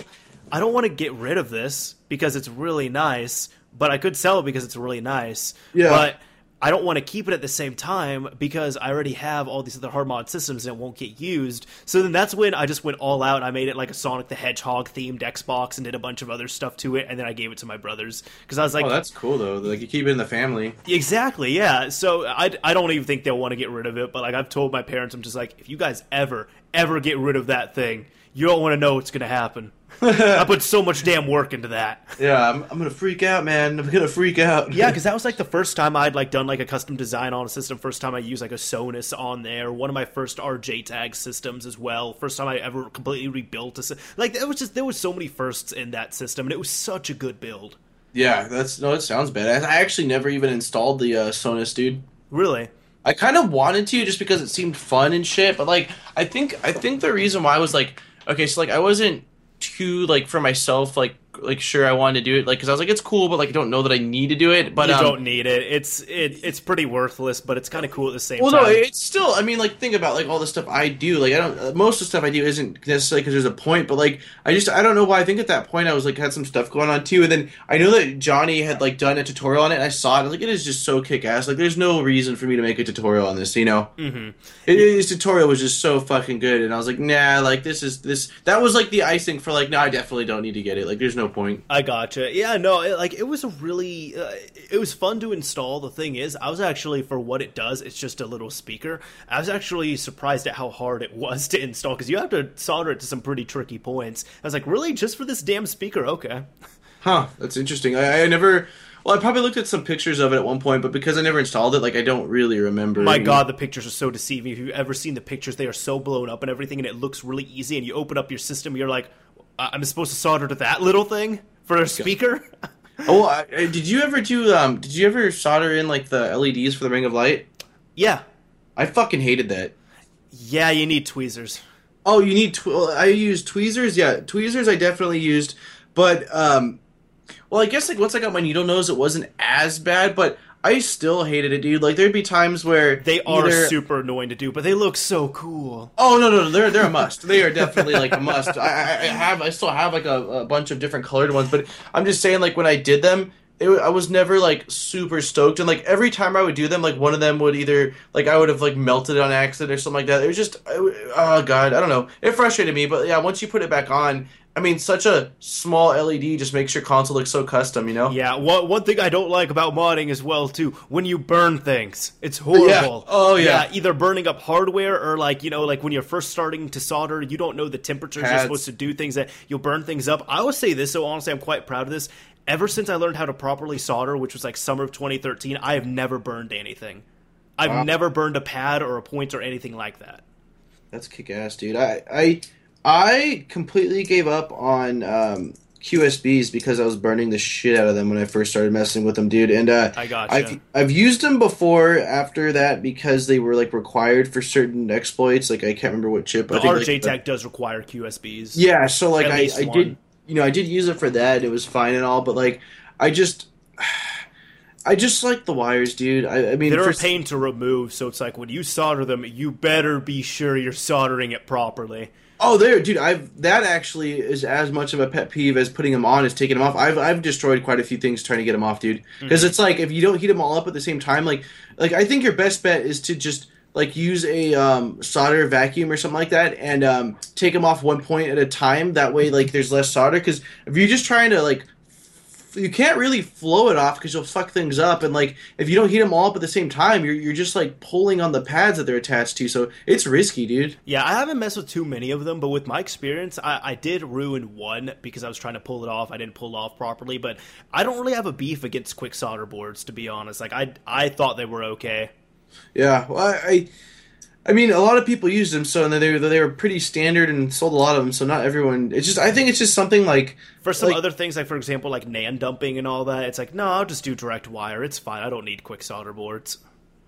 I don't want to get rid of this because it's really nice, but I could sell it because it's really nice. Yeah. But I don't want to keep it at the same time because I already have all these other hard mod systems and it won't get used. So then that's when I just went all out. I made it like a Sonic the Hedgehog themed Xbox and did a bunch of other stuff to it, and then I gave it to my brothers because I was like, Oh, that's cool though. Like you keep it in the family. exactly, yeah. So I, I don't even think they'll want to get rid of it, but like I've told my parents, I'm just like, if you guys ever ever get rid of that thing, you don't want to know what's gonna happen. I put so much damn work into that. Yeah, I'm, I'm gonna freak out, man. I'm gonna freak out. Yeah, because that was like the first time I'd like done like a custom design on a system. First time I used like a Sonus on there. One of my first RJ tag systems as well. First time I ever completely rebuilt a sy- like it was just there was so many firsts in that system, and it was such a good build. yeah. That's no. It sounds bad. I actually never even installed the uh, Sonus, dude. Really, I kind of wanted to just because it seemed fun and shit, but like I think I think the reason why I was like okay, so like I wasn't too like for myself like like sure I wanted to do it like because I was like it's cool, but like I don't know that I need to do it. But you um, don't need it. It's it it's pretty worthless, but it's kind of cool at the same Well, time. no, it's still. I mean, like think about like all the stuff I do. Like I don't. Uh, most of the stuff I do isn't necessarily because there's a point, but like I just I don't know why. I think at that point I was like had some stuff going on too, and then I know that Johnny had like done a tutorial on it, and I saw it. I was like, it is just so kick ass. Like there's no reason for me to make a tutorial on this. You know, mm-hmm. it, his tutorial was just so fucking good, and I was like, nah, like this is this. That was like the icing for like, no, I definitely don't need to get it. Like there's no point. I gotcha. Yeah, no, it, like it was a really, uh, it was fun to install. The thing is, I was actually for what it does, it's just a little speaker. I was actually surprised at how hard it was to install because you have to solder it to some pretty tricky points. I was like, really, just for this damn speaker? Okay. Huh, that's interesting. I, I never. Well, I probably looked at some pictures of it at one point, but because I never installed it, like I don't really remember. My. God, the pictures are so deceiving. If you've ever seen the pictures, they are so blown up and everything, and it looks really easy. And you open up your system, you're like, "I- I'm supposed to solder to that little thing for a speaker. Oh, I, I- did you ever do? Um, did you ever solder in like the LEDs for the Ring of Light? yeah, I fucking hated that. yeah, you need tweezers. Oh, you need. Tw- I used tweezers. Yeah, tweezers. I definitely used, but um, well, I guess like once I got my needle nose, it wasn't as bad, but I still hated it, dude. Like there'd be times where They are either- super annoying to do, but they look so cool. Oh no, no, no, they're they're a must. They are definitely like a must. I, I, I have, I still have like a, a bunch of different colored ones, but I'm just saying, like when I did them, it, I was never like super stoked, and like every time I would do them, like one of them would either like I would have like melted on accident or something like that. It was just, oh god, I don't know. It frustrated me, but yeah, once you put it back on, I mean, such a small LED just makes your console look so custom, you know? Yeah, one, one thing I don't like about modding as well too, when you burn things, it's horrible. Oh, yeah. either burning up hardware or like you know, like when you're first starting to solder, you don't know the temperatures you're supposed to do things that you'll burn things up. I will say this, so honestly, I'm quite proud of this. Ever since I learned how to properly solder, which was like summer of 2013, I have never burned anything. I've Wow. never burned a pad or a point or anything like that. That's kick ass, dude. I I I completely gave up on um, QSBs because I was burning the shit out of them when I first started messing with them, dude. And uh, I gotcha. I've I've used them before after that because they were like required for certain exploits. Like I can't remember what chip. The I think, like, RJ the- Tech does require QSBs. Yeah, so like At I, least I one. did you know I did use it for that. It was fine and all, but like I just. I just like the wires, dude. I, I mean, They're for a pain to remove, so it's like when you solder them, you better be sure you're soldering it properly. Oh, there, dude. I've that actually is as much of a pet peeve as putting them on as taking them off. I've I've destroyed quite a few things trying to get them off, dude. Mm. Because it's like if you don't heat them all up at the same time, like like I think your best bet is to just like use a um, solder vacuum or something like that and um, take them off one point at a time. That way, like there's less solder. Because if you're just trying to like you can't really flow it off because you'll fuck things up and like if you don't heat them all up at the same time you're, you're just like pulling on the pads that they're attached to so it's risky dude Yeah, I haven't messed with too many of them, but with my experience, I, I did ruin one because I was trying to pull it off. I didn't pull it off properly, but I don't really have a beef against quick solder boards, to be honest. Like I, I thought they were okay. Yeah, well, I, I, mean, a lot of people used them, so and they were they were pretty standard and sold a lot of them. So not everyone. It's just I think it's just something like For some Like- other things, like for example, like NAND dumping and all that, it's like no, I'll just do direct wire. It's fine. I don't need quick solder boards.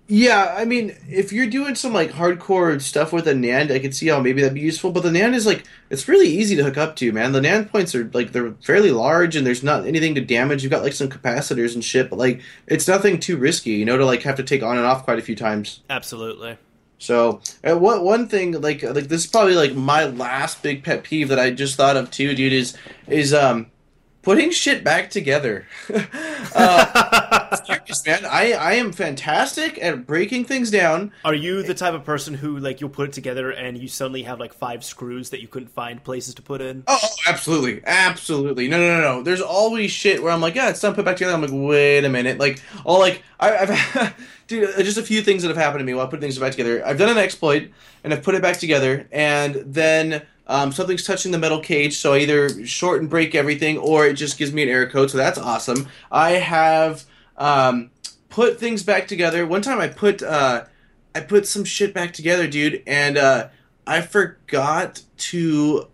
Yeah. I mean, if you're doing some like hardcore stuff with a NAND, I could see how maybe that'd be useful. But the NAND is like it's really easy to hook up to, man. The NAND points are like they're fairly large and there's not anything to damage. You've got like some capacitors and shit, but like it's nothing too risky, you know, to like have to take on and off quite a few times. Absolutely. So, what one thing like like this is probably like my last big pet peeve that I just thought of too, dude, is is um putting shit back together. uh, serious, man, I I am fantastic at breaking things down. Are you the type of person who like you'll put it together and you suddenly have like five screws that you couldn't find places to put in? Oh, oh, absolutely, absolutely. No, no, no, no. There's always shit where I'm like, yeah, it's done, put back together. I'm like, wait a minute, like all like I, I've dude, uh, just a few things that have happened to me while putting things back together. I've done an exploit and I've put it back together, and then um, something's touching the metal cage, so I either short and break everything, or it just gives me an error code. So that's awesome. I have um, put things back together. One time I put uh, I put some shit back together, dude, and uh, I forgot to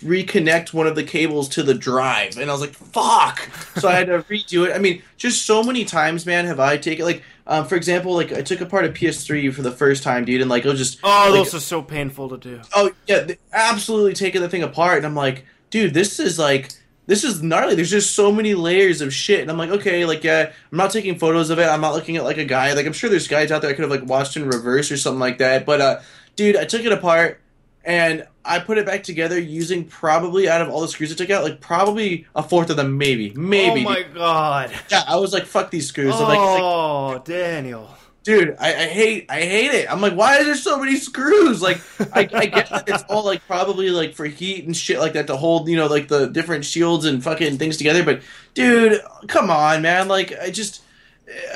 reconnect one of the cables to the drive and I was like fuck so I had to redo it I mean just so many times man have I taken like um, for example like I took apart a PS3 for the first time dude and like it was just Oh, like, those are so painful to do. oh yeah absolutely taking the thing apart and I'm like dude this is like this is gnarly. There's just so many layers of shit and I'm like okay like yeah I'm not taking photos of it. I'm not looking at like a guy. Like I'm sure there's guys out there I could have like watched in reverse or something like that but uh dude I took it apart and I put it back together using probably out of all the screws I took out, like probably a fourth of them, maybe, maybe. Oh my god. Yeah, I was like, "Fuck these screws!" I'm like, like, Oh, Daniel. dude, I, I hate, I hate it. I'm like, why is there so many screws? Like, I, I get that it's all like probably like for heat and shit like that to hold, you know, like the different shields and fucking things together. But, dude, come on, man. Like, I just.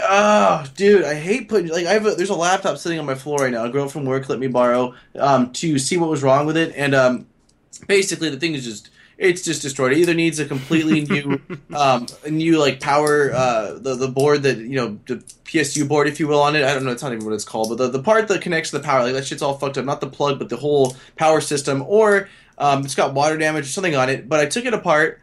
Oh, dude, I hate putting like I have a, there's a laptop sitting on my floor right now. A girl from work let me borrow um, to see what was wrong with it, and um, basically the thing is just it's just destroyed. It either needs a completely new, um, a new like power, uh, the the board that you know the PSU board, if you will, on it. I don't know, it's not even what it's called, but the, the part that connects to the power, like that shit's all fucked up. Not the plug, but the whole power system, or um, it's got water damage or something on it. But I took it apart.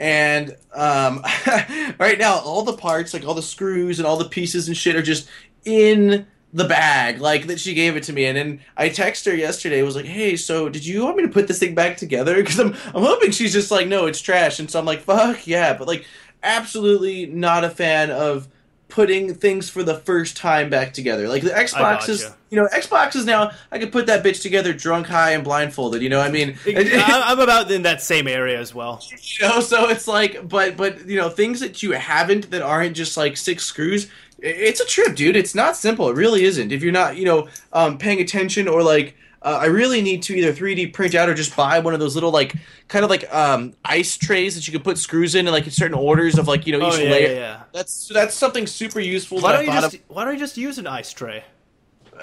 And um, right now, all the parts, like all the screws and all the pieces and shit, are just in the bag, like that she gave it to me. And then I texted her yesterday, was like, "Hey, so did you want me to put this thing back together?" Because I'm I'm hoping she's just like, "No, it's trash." And so I'm like, "Fuck yeah!" But like, absolutely not a fan of putting things for the first time back together. Like the Xbox is—you know, Xbox is now. I could put that bitch together, drunk, high, and blindfolded. You know, I mean, I'm about in that same area as well. you know so it's like but but you know things that you haven't that aren't just like six screws. It's a trip dude it's not simple it really isn't if you're not you know um, paying attention or like uh, I really need to either 3D print out or just buy one of those little like kind of like um, ice trays that you can put screws in and like in certain orders of like you know Oh each yeah, layer. yeah, yeah. That's so that's something super useful. Why don't you just Why don't you just use an ice tray?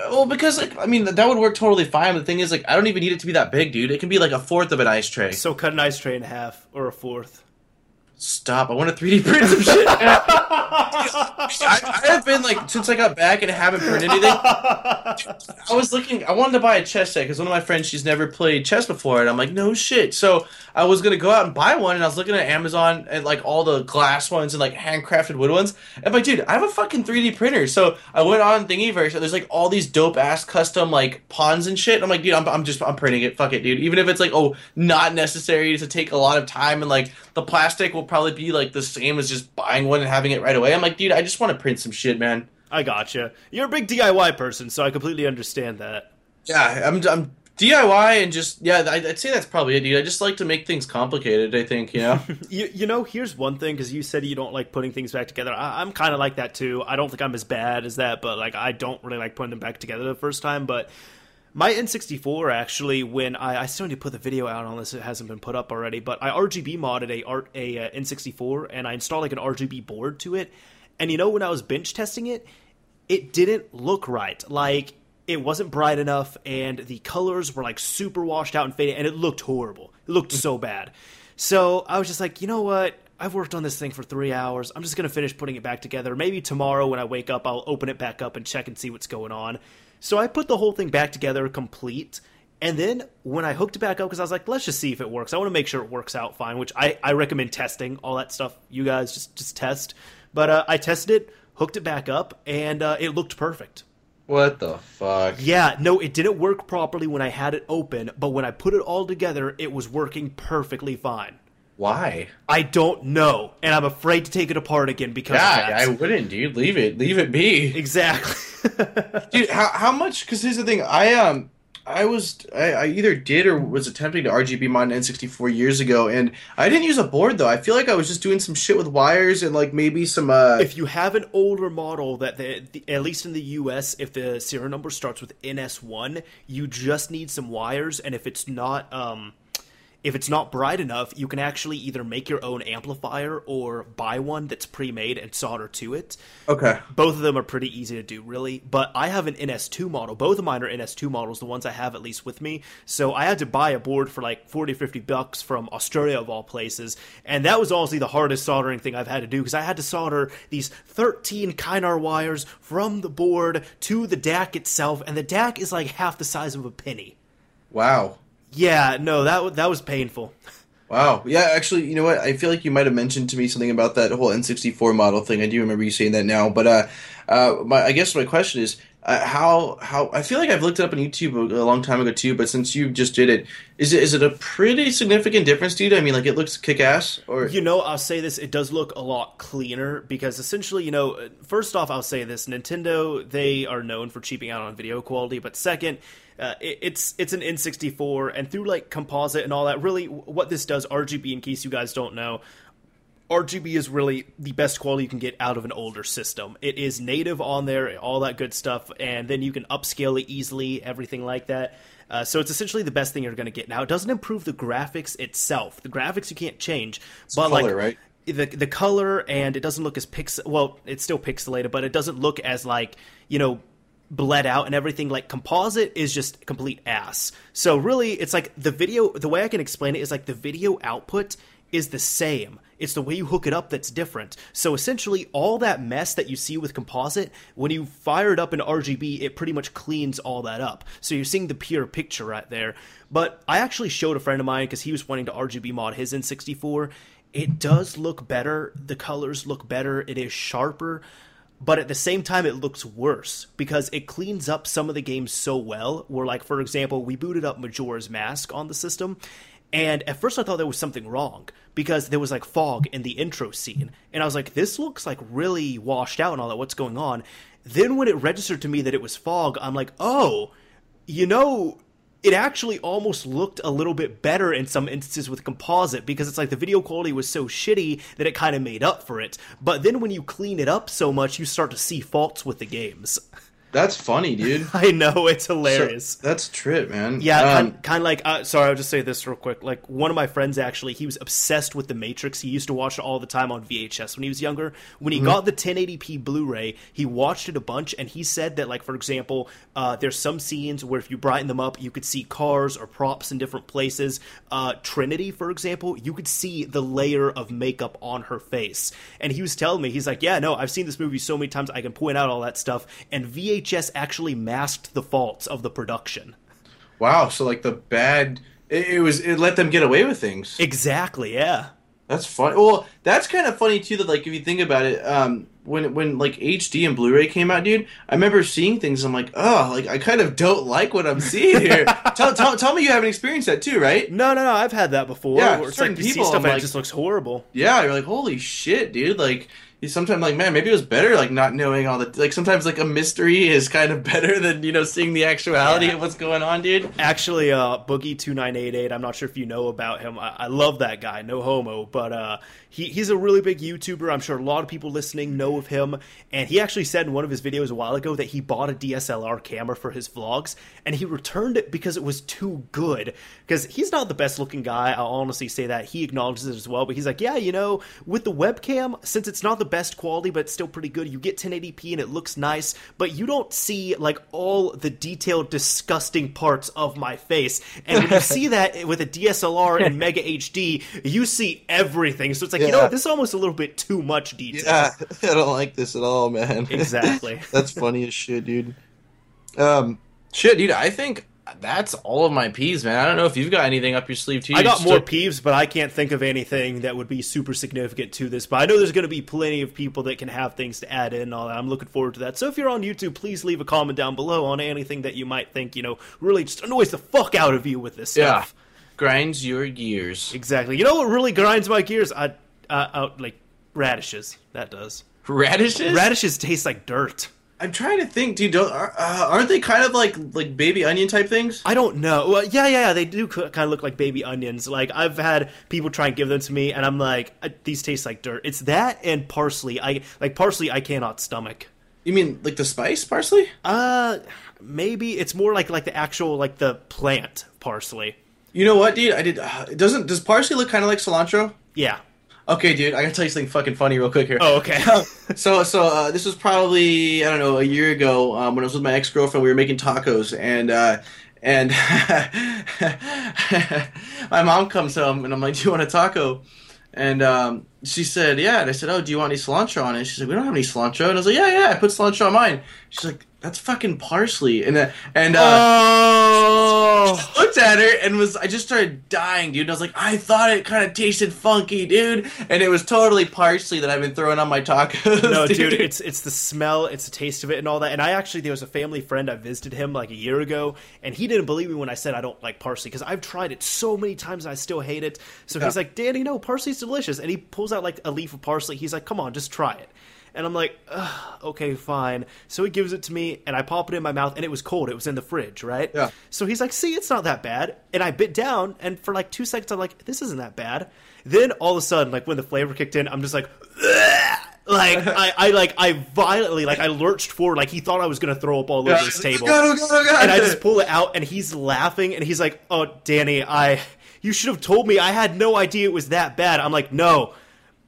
well, because like I mean that would work totally fine. But the thing is, like I don't even need it to be that big, dude. It can be like a fourth of an ice tray. So cut an ice tray in half or a fourth. Stop! I want to 3D print some shit. I, I have been like since I got back and haven't printed anything. I was looking. I wanted to buy a chess set because one of my friends she's never played chess before, and I'm like, no shit. So I was gonna go out and buy one, and I was looking at Amazon and like all the glass ones and like handcrafted wood ones. And I'm like, dude, I have a fucking 3D printer. So I went on Thingiverse, and there's like all these dope ass custom like pawns and shit. I'm like, dude, I'm, I'm just I'm printing it. Fuck it, dude. Even if it's like, oh, not necessary to take a lot of time and like the plastic will probably be like the same as just buying one and having it right away. I'm like, dude, I just want to print some shit, man. I gotcha. You're a big DIY person, so I completely understand that. Yeah, I'm, I'm DIY and just yeah, I- I'd say that's probably it, dude. I just like to make things complicated. I think you know. You, you know, here's one thing because you said you don't like putting things back together. I, I'm kind of like that too. I don't think I'm as bad as that, but like I don't really like putting them back together the first time. But my N64 actually, when I, I still need to put the video out on this, it hasn't been put up already. But I RGB modded a art a uh, N64 and I installed like an RGB board to it. And you know, when I was bench testing it, it didn't look right. Like it wasn't bright enough, and the colors were like super washed out and faded, and it looked horrible. It looked so bad. So I was just like, you know what? I've worked on this thing for three hours. I'm just gonna finish putting it back together. Maybe tomorrow when I wake up, I'll open it back up and check and see what's going on. So I put the whole thing back together, complete. And then when I hooked it back up, because I was like, let's just see if it works. I want to make sure it works out fine, which I, I recommend testing all that stuff. You guys just just test. But uh, I tested it, hooked it back up, and uh, it looked perfect. what the fuck? Yeah, no, it didn't work properly when I had it open, but when I put it all together, it was working perfectly fine. Why? I don't know, and I'm afraid to take it apart again because that. I wouldn't, dude. Leave it. Leave it be. exactly. dude how, how much because here's the thing i um i was I, I either did or was attempting to rgb mod an n64 years ago and i didn't use a board though i feel like i was just doing some shit with wires and like maybe some uh if you have an older model that the, the, at least in the US if the serial number starts with NS1 you just need some wires and if it's not um if it's not bright enough you can actually either make your own amplifier or buy one that's pre-made and solder to it. Okay. Both of them are pretty easy to do really but i have an ns2 model. Both of mine are ns2 models the ones i have at least with me. So i had to buy a board for like 40 50 bucks from australia of all places and that was honestly the hardest soldering thing i've had to do because i had to solder these 13 kynar wires from the board to the dac itself and the dac is like half the size of a penny. Wow yeah no that, that was painful. Wow. Yeah actually you know what? I feel like you might have mentioned to me something about that whole n64 model thing. I do remember you saying that now but uh uh my i guess my question is uh, how how I feel like I've looked it up on YouTube a, a long time ago too, but since you just did it, is it is it a pretty significant difference, dude? I mean, like it looks kick ass, or You know, I'll say this, it does look a lot cleaner because essentially, you know, first off, I'll say this Nintendo, they are known for cheaping out on video quality, but second, uh, it, it's it's an N64, and through like composite and all that, really, what this does, RGB, in case you guys don't know, RGB is really the best quality you can get out of an older system. It is native on there, all that good stuff, and then you can upscale it easily, everything like that. Uh, so it's essentially the best thing you're going to get. Now, it doesn't improve the graphics itself. The graphics you can't change, but color, like right? the the color and it doesn't look as pix well, it's still pixelated, but it doesn't look as like you know bled out and everything. Like composite is just complete ass. So really, it's like the video. The way I can explain it is like the video output is the same. It's the way you hook it up that's different. So essentially, all that mess that you see with composite, when you fire it up in RGB, it pretty much cleans all that up. So you're seeing the pure picture right there. But I actually showed a friend of mine because he was wanting to RGB mod his N64. It does look better. The colors look better. It is sharper but at the same time it looks worse because it cleans up some of the games so well where like for example we booted up majora's mask on the system and at first i thought there was something wrong because there was like fog in the intro scene and i was like this looks like really washed out and all that. What's going on? Then when it registered to me that it was fog i'm like oh you know it actually almost looked a little bit better in some instances with composite because it's like the video quality was so shitty that it kind of made up for it. But then when you clean it up so much, you start to see faults with the games. That's funny, dude. I know it's hilarious. So, that's trip, man. Yeah, um, kind, kind of like. Uh, sorry, I'll just say this real quick. Like one of my friends, actually, he was obsessed with The Matrix. He used to watch it all the time on VHS when he was younger. When he mm-hmm. got the 1080p Blu-ray, he watched it a bunch, and he said that, like for example, uh, there's some scenes where if you brighten them up, you could see cars or props in different places. Uh, Trinity, for example, you could see the layer of makeup on her face, and he was telling me, he's like, "Yeah, no, I've seen this movie so many times, I can point out all that stuff." And VHS VHS actually masked the faults of the production. Wow, so like the bad it, it was it let them get away with things. Exactly, yeah. That's funny. Well, that's kind of funny too. That like if you think about it, um, when when like HD and Blu-ray came out, dude, I remember seeing things. And I'm like, oh, like I kind of don't like what I'm seeing here. tell, tell, tell me you haven't experienced that too, right? No, no, no. I've had that before. Yeah, certain like, people, stuff and like, it just looks horrible. Yeah, you're like, holy shit, dude. Like sometimes like man maybe it was better like not knowing all the like sometimes like a mystery is kind of better than you know seeing the actuality yeah. of what's going on dude actually uh boogie 2988 i'm not sure if you know about him I, I love that guy no homo but uh he, he's a really big YouTuber. I'm sure a lot of people listening know of him. And he actually said in one of his videos a while ago that he bought a DSLR camera for his vlogs and he returned it because it was too good. Because he's not the best looking guy. I'll honestly say that. He acknowledges it as well. But he's like, yeah, you know, with the webcam, since it's not the best quality, but it's still pretty good, you get 1080p and it looks nice, but you don't see like all the detailed, disgusting parts of my face. And when you see that with a DSLR and Mega HD, you see everything. So it's like, yeah. you know, this is almost a little bit too much detail. Yeah, I don't like this at all, man. Exactly. that's funny as shit, dude. Um, shit, dude. I think that's all of my peeves, man. I don't know if you've got anything up your sleeve too. I got more peeves, but I can't think of anything that would be super significant to this. But I know there's going to be plenty of people that can have things to add in and all that. I'm looking forward to that. So if you're on YouTube, please leave a comment down below on anything that you might think, you know, really just annoys the fuck out of you with this stuff. Yeah. Grinds your gears. Exactly. You know what really grinds my gears? I uh, out like radishes. That does. Radishes. Radishes taste like dirt. I'm trying to think, dude. Don't, uh, aren't they kind of like like baby onion type things? I don't know. Well, yeah, yeah, yeah, they do kind of look like baby onions. Like I've had people try and give them to me, and I'm like, uh, these taste like dirt. It's that and parsley. I like parsley. I cannot stomach. You mean like the spice parsley? Uh, maybe it's more like like the actual like the plant parsley. You know what, dude? I did. Uh, doesn't does parsley look kind of like cilantro? Yeah. Okay, dude, I gotta tell you something fucking funny real quick here. Oh, okay. so, so uh, this was probably I don't know a year ago um, when I was with my ex girlfriend. We were making tacos, and uh, and my mom comes home, and I'm like, "Do you want a taco?" And um, she said, "Yeah." And I said, "Oh, do you want any cilantro on it?" She said, "We don't have any cilantro." And I was like, "Yeah, yeah, I put cilantro on mine." She's like, that's fucking parsley. And uh, and uh, oh. looked at her and was I just started dying, dude. And I was like, I thought it kind of tasted funky, dude, and it was totally parsley that I've been throwing on my tacos. No, dude. dude, it's it's the smell, it's the taste of it, and all that. And I actually there was a family friend I visited him like a year ago, and he didn't believe me when I said I don't like parsley because I've tried it so many times and I still hate it. So yeah. he's like, Danny, no, parsley's delicious, and he pulls out like a leaf of parsley. He's like, Come on, just try it. And I'm like, okay, fine. So he gives it to me, and I pop it in my mouth, and it was cold. It was in the fridge, right? Yeah. So he's like, see, it's not that bad. And I bit down, and for like two seconds, I'm like, this isn't that bad. Then all of a sudden, like when the flavor kicked in, I'm just like, like I, I like I violently like I lurched forward like he thought I was gonna throw up all over yeah. this table, go, go, go, and I just pull it out, and he's laughing, and he's like, "Oh, Danny, I." You should have told me. I had no idea it was that bad. I'm like, no,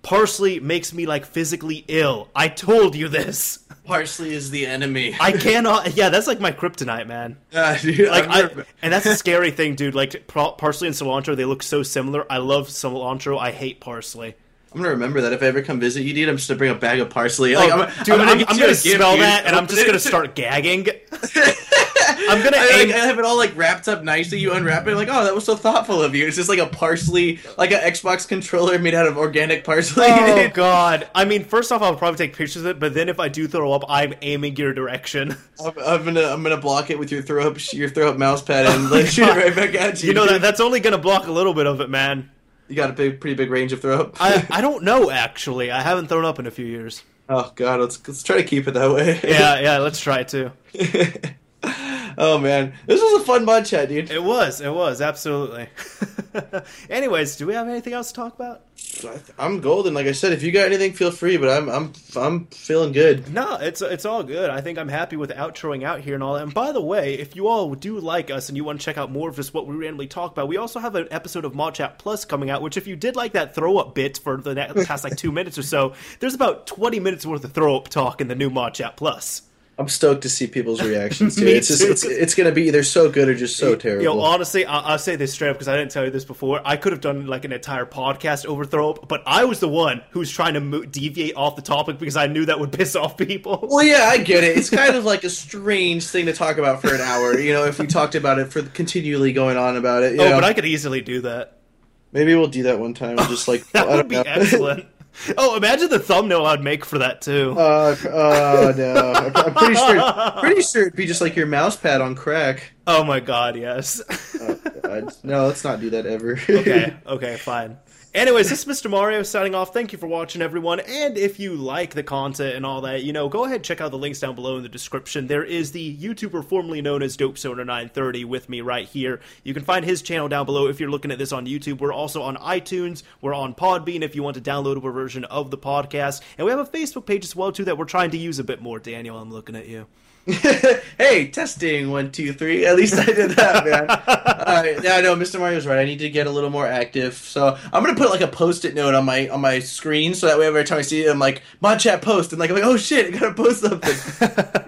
Parsley makes me like physically ill. I told you this. Parsley is the enemy. I cannot. Yeah, that's like my kryptonite, man. Uh, dude, Like, I'm I, and that's a scary thing, dude. Like parsley and cilantro, they look so similar. I love cilantro. I hate parsley. I'm gonna remember that if I ever come visit you, dude. I'm just gonna bring a bag of parsley. Like, Oh, I'm, dude, I'm, I'm, you gonna a gift, smell that, and I'm just gonna start gagging. I'm gonna I, aim. like, I have it all like wrapped up nicely. You unwrap it, like, oh, that was so thoughtful of you. It's just like a parsley, like an Xbox controller made out of organic parsley. Oh god! I mean, first off, I'll probably take pictures of it, but then if I do throw up, I'm aiming your direction. I'm, I'm gonna, I'm gonna block it with your throw up, your throw up mouse pad, and like shoot it right back at you. You know that that's only gonna block a little bit of it, man. you got a big, pretty big range of throw up. I I don't know actually. I haven't thrown up in a few years. oh god, let's let's try to keep it that way. Yeah, yeah. Let's try it too. Oh man, this was a fun mod chat, dude. It was. It was absolutely. Anyways, do we have anything else to talk about? I'm golden. Like I said, if you got anything, feel free. But I'm, I'm, I'm feeling good. No, it's it's all good. I think I'm happy with outroing out here and all that. And by the way, if you all do like us and you want to check out more of just what we randomly talk about, we also have an episode of Mod Chat Plus coming out. Which, if you did like that throw up bit for the past like two minutes or so, there's about 20 minutes worth of throw up talk in the new Mod Chat Plus. I'm stoked to see people's reactions to it. It's, just, it's, it's gonna be either so good or just so terrible. Yo, honestly, I- I'll say this straight up because I didn't tell you this before. I could have done like an entire podcast over throw but I was the one who was trying to mo- deviate off the topic because I knew that would piss off people. Well, yeah, I get it. It's kind of like a strange thing to talk about for an hour. You know, if we talked about it for continually going on about it. You oh, know? but I could easily do that. maybe we'll do that one time. and Just like That would be excellent. Oh, imagine the thumbnail I'd make for that too. Uh, uh, no. I'm pretty sure. Pretty sure it'd be just like your mouse pad on crack. oh my god, yes. Oh, God. No, let's not do that ever. okay, okay, fine. Anyways, this is Mr. Mario signing off. Thank you for watching, everyone. And if you like the content and all that, you know, go ahead check out the links down below in the description. There is the YouTuber formerly known as DopeSoner930 with me right here. You can find his channel down below if you're looking at this on YouTube. We're also on iTunes. We're on Podbean if you want to download a downloadable version of the podcast. And we have a Facebook page as well, too, that we're trying to use a bit more. Daniel, I'm looking at you. hey, testing one, two, three. At least I did that, man. Alright, yeah, no, Mr. Mario's right. I need to get a little more active. So I'm gonna put like a post-it note on my on my screen, so that way every time I see it, I'm like mod chat post, and like I'm like, oh shit, I gotta post something.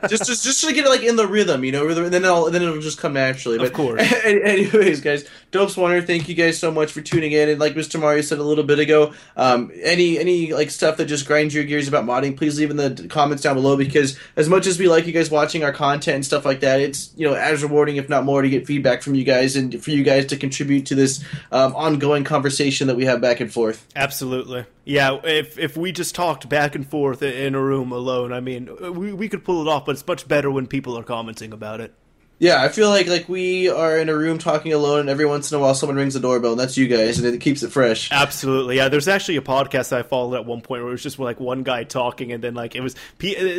just just just to get it like in the rhythm, you know, rhythm, and then it'll then it'll just come naturally. But Of course. anyways, guys, Dopes Wonder, thank you guys so much for tuning in. And like Mr. Mario said a little bit ago, um, any any like stuff that just grinds your gears about modding, please leave in the comments down below because as much as we like you guys watching our content and stuff like that, it's you know as rewarding if not more to get feedback from you guys and for you guys to contribute to this um, ongoing conversation that we have back and forth. Absolutely. Yeah, if if we just talked back and forth in a room alone, I mean, we, we could pull it off, but it's much better when people are commenting about it. Yeah, I feel like like we are in a room talking alone, and every once in a while someone rings the doorbell, and that's you guys, and it keeps it fresh. Absolutely, yeah. There's actually a podcast that I followed at one point where it was just like one guy talking, and then like it was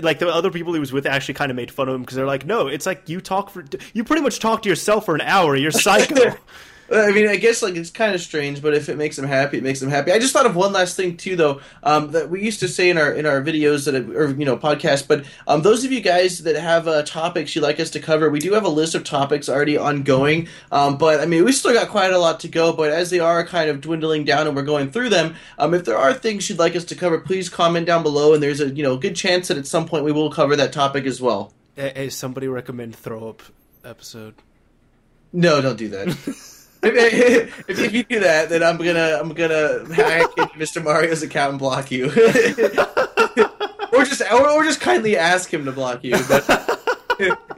like the other people he was with actually kind of made fun of him because they're like, "No, it's like you talk for you pretty much talk to yourself for an hour. You're psycho." I mean, I guess like it's kind of strange, but if it makes them happy, it makes them happy. I just thought of one last thing too, though, um, that we used to say in our in our videos that or you know podcasts. But um, those of you guys that have uh, topics you'd like us to cover, we do have a list of topics already ongoing. Um, but I mean, we still got quite a lot to go. But as they are kind of dwindling down and we're going through them, um, if there are things you'd like us to cover, please comment down below. And there's a you know good chance that at some point we will cover that topic as well. hey, somebody recommend throw up episode. No, don't do that. if, if, if you do that, then I'm gonna I'm gonna hack Mr. Mario's account and block you, or just or, or just kindly ask him to block you. But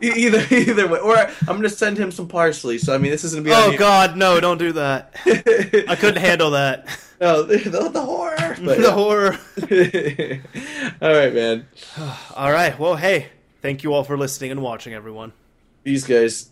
either either way, or I'm gonna send him some parsley. So I mean, this is gonna be. Oh. God, no! Don't do that. I couldn't handle that. no, the, the, the horror. But, the horror. all right, man. All right. Well, hey, thank you all for listening and watching, everyone. These guys.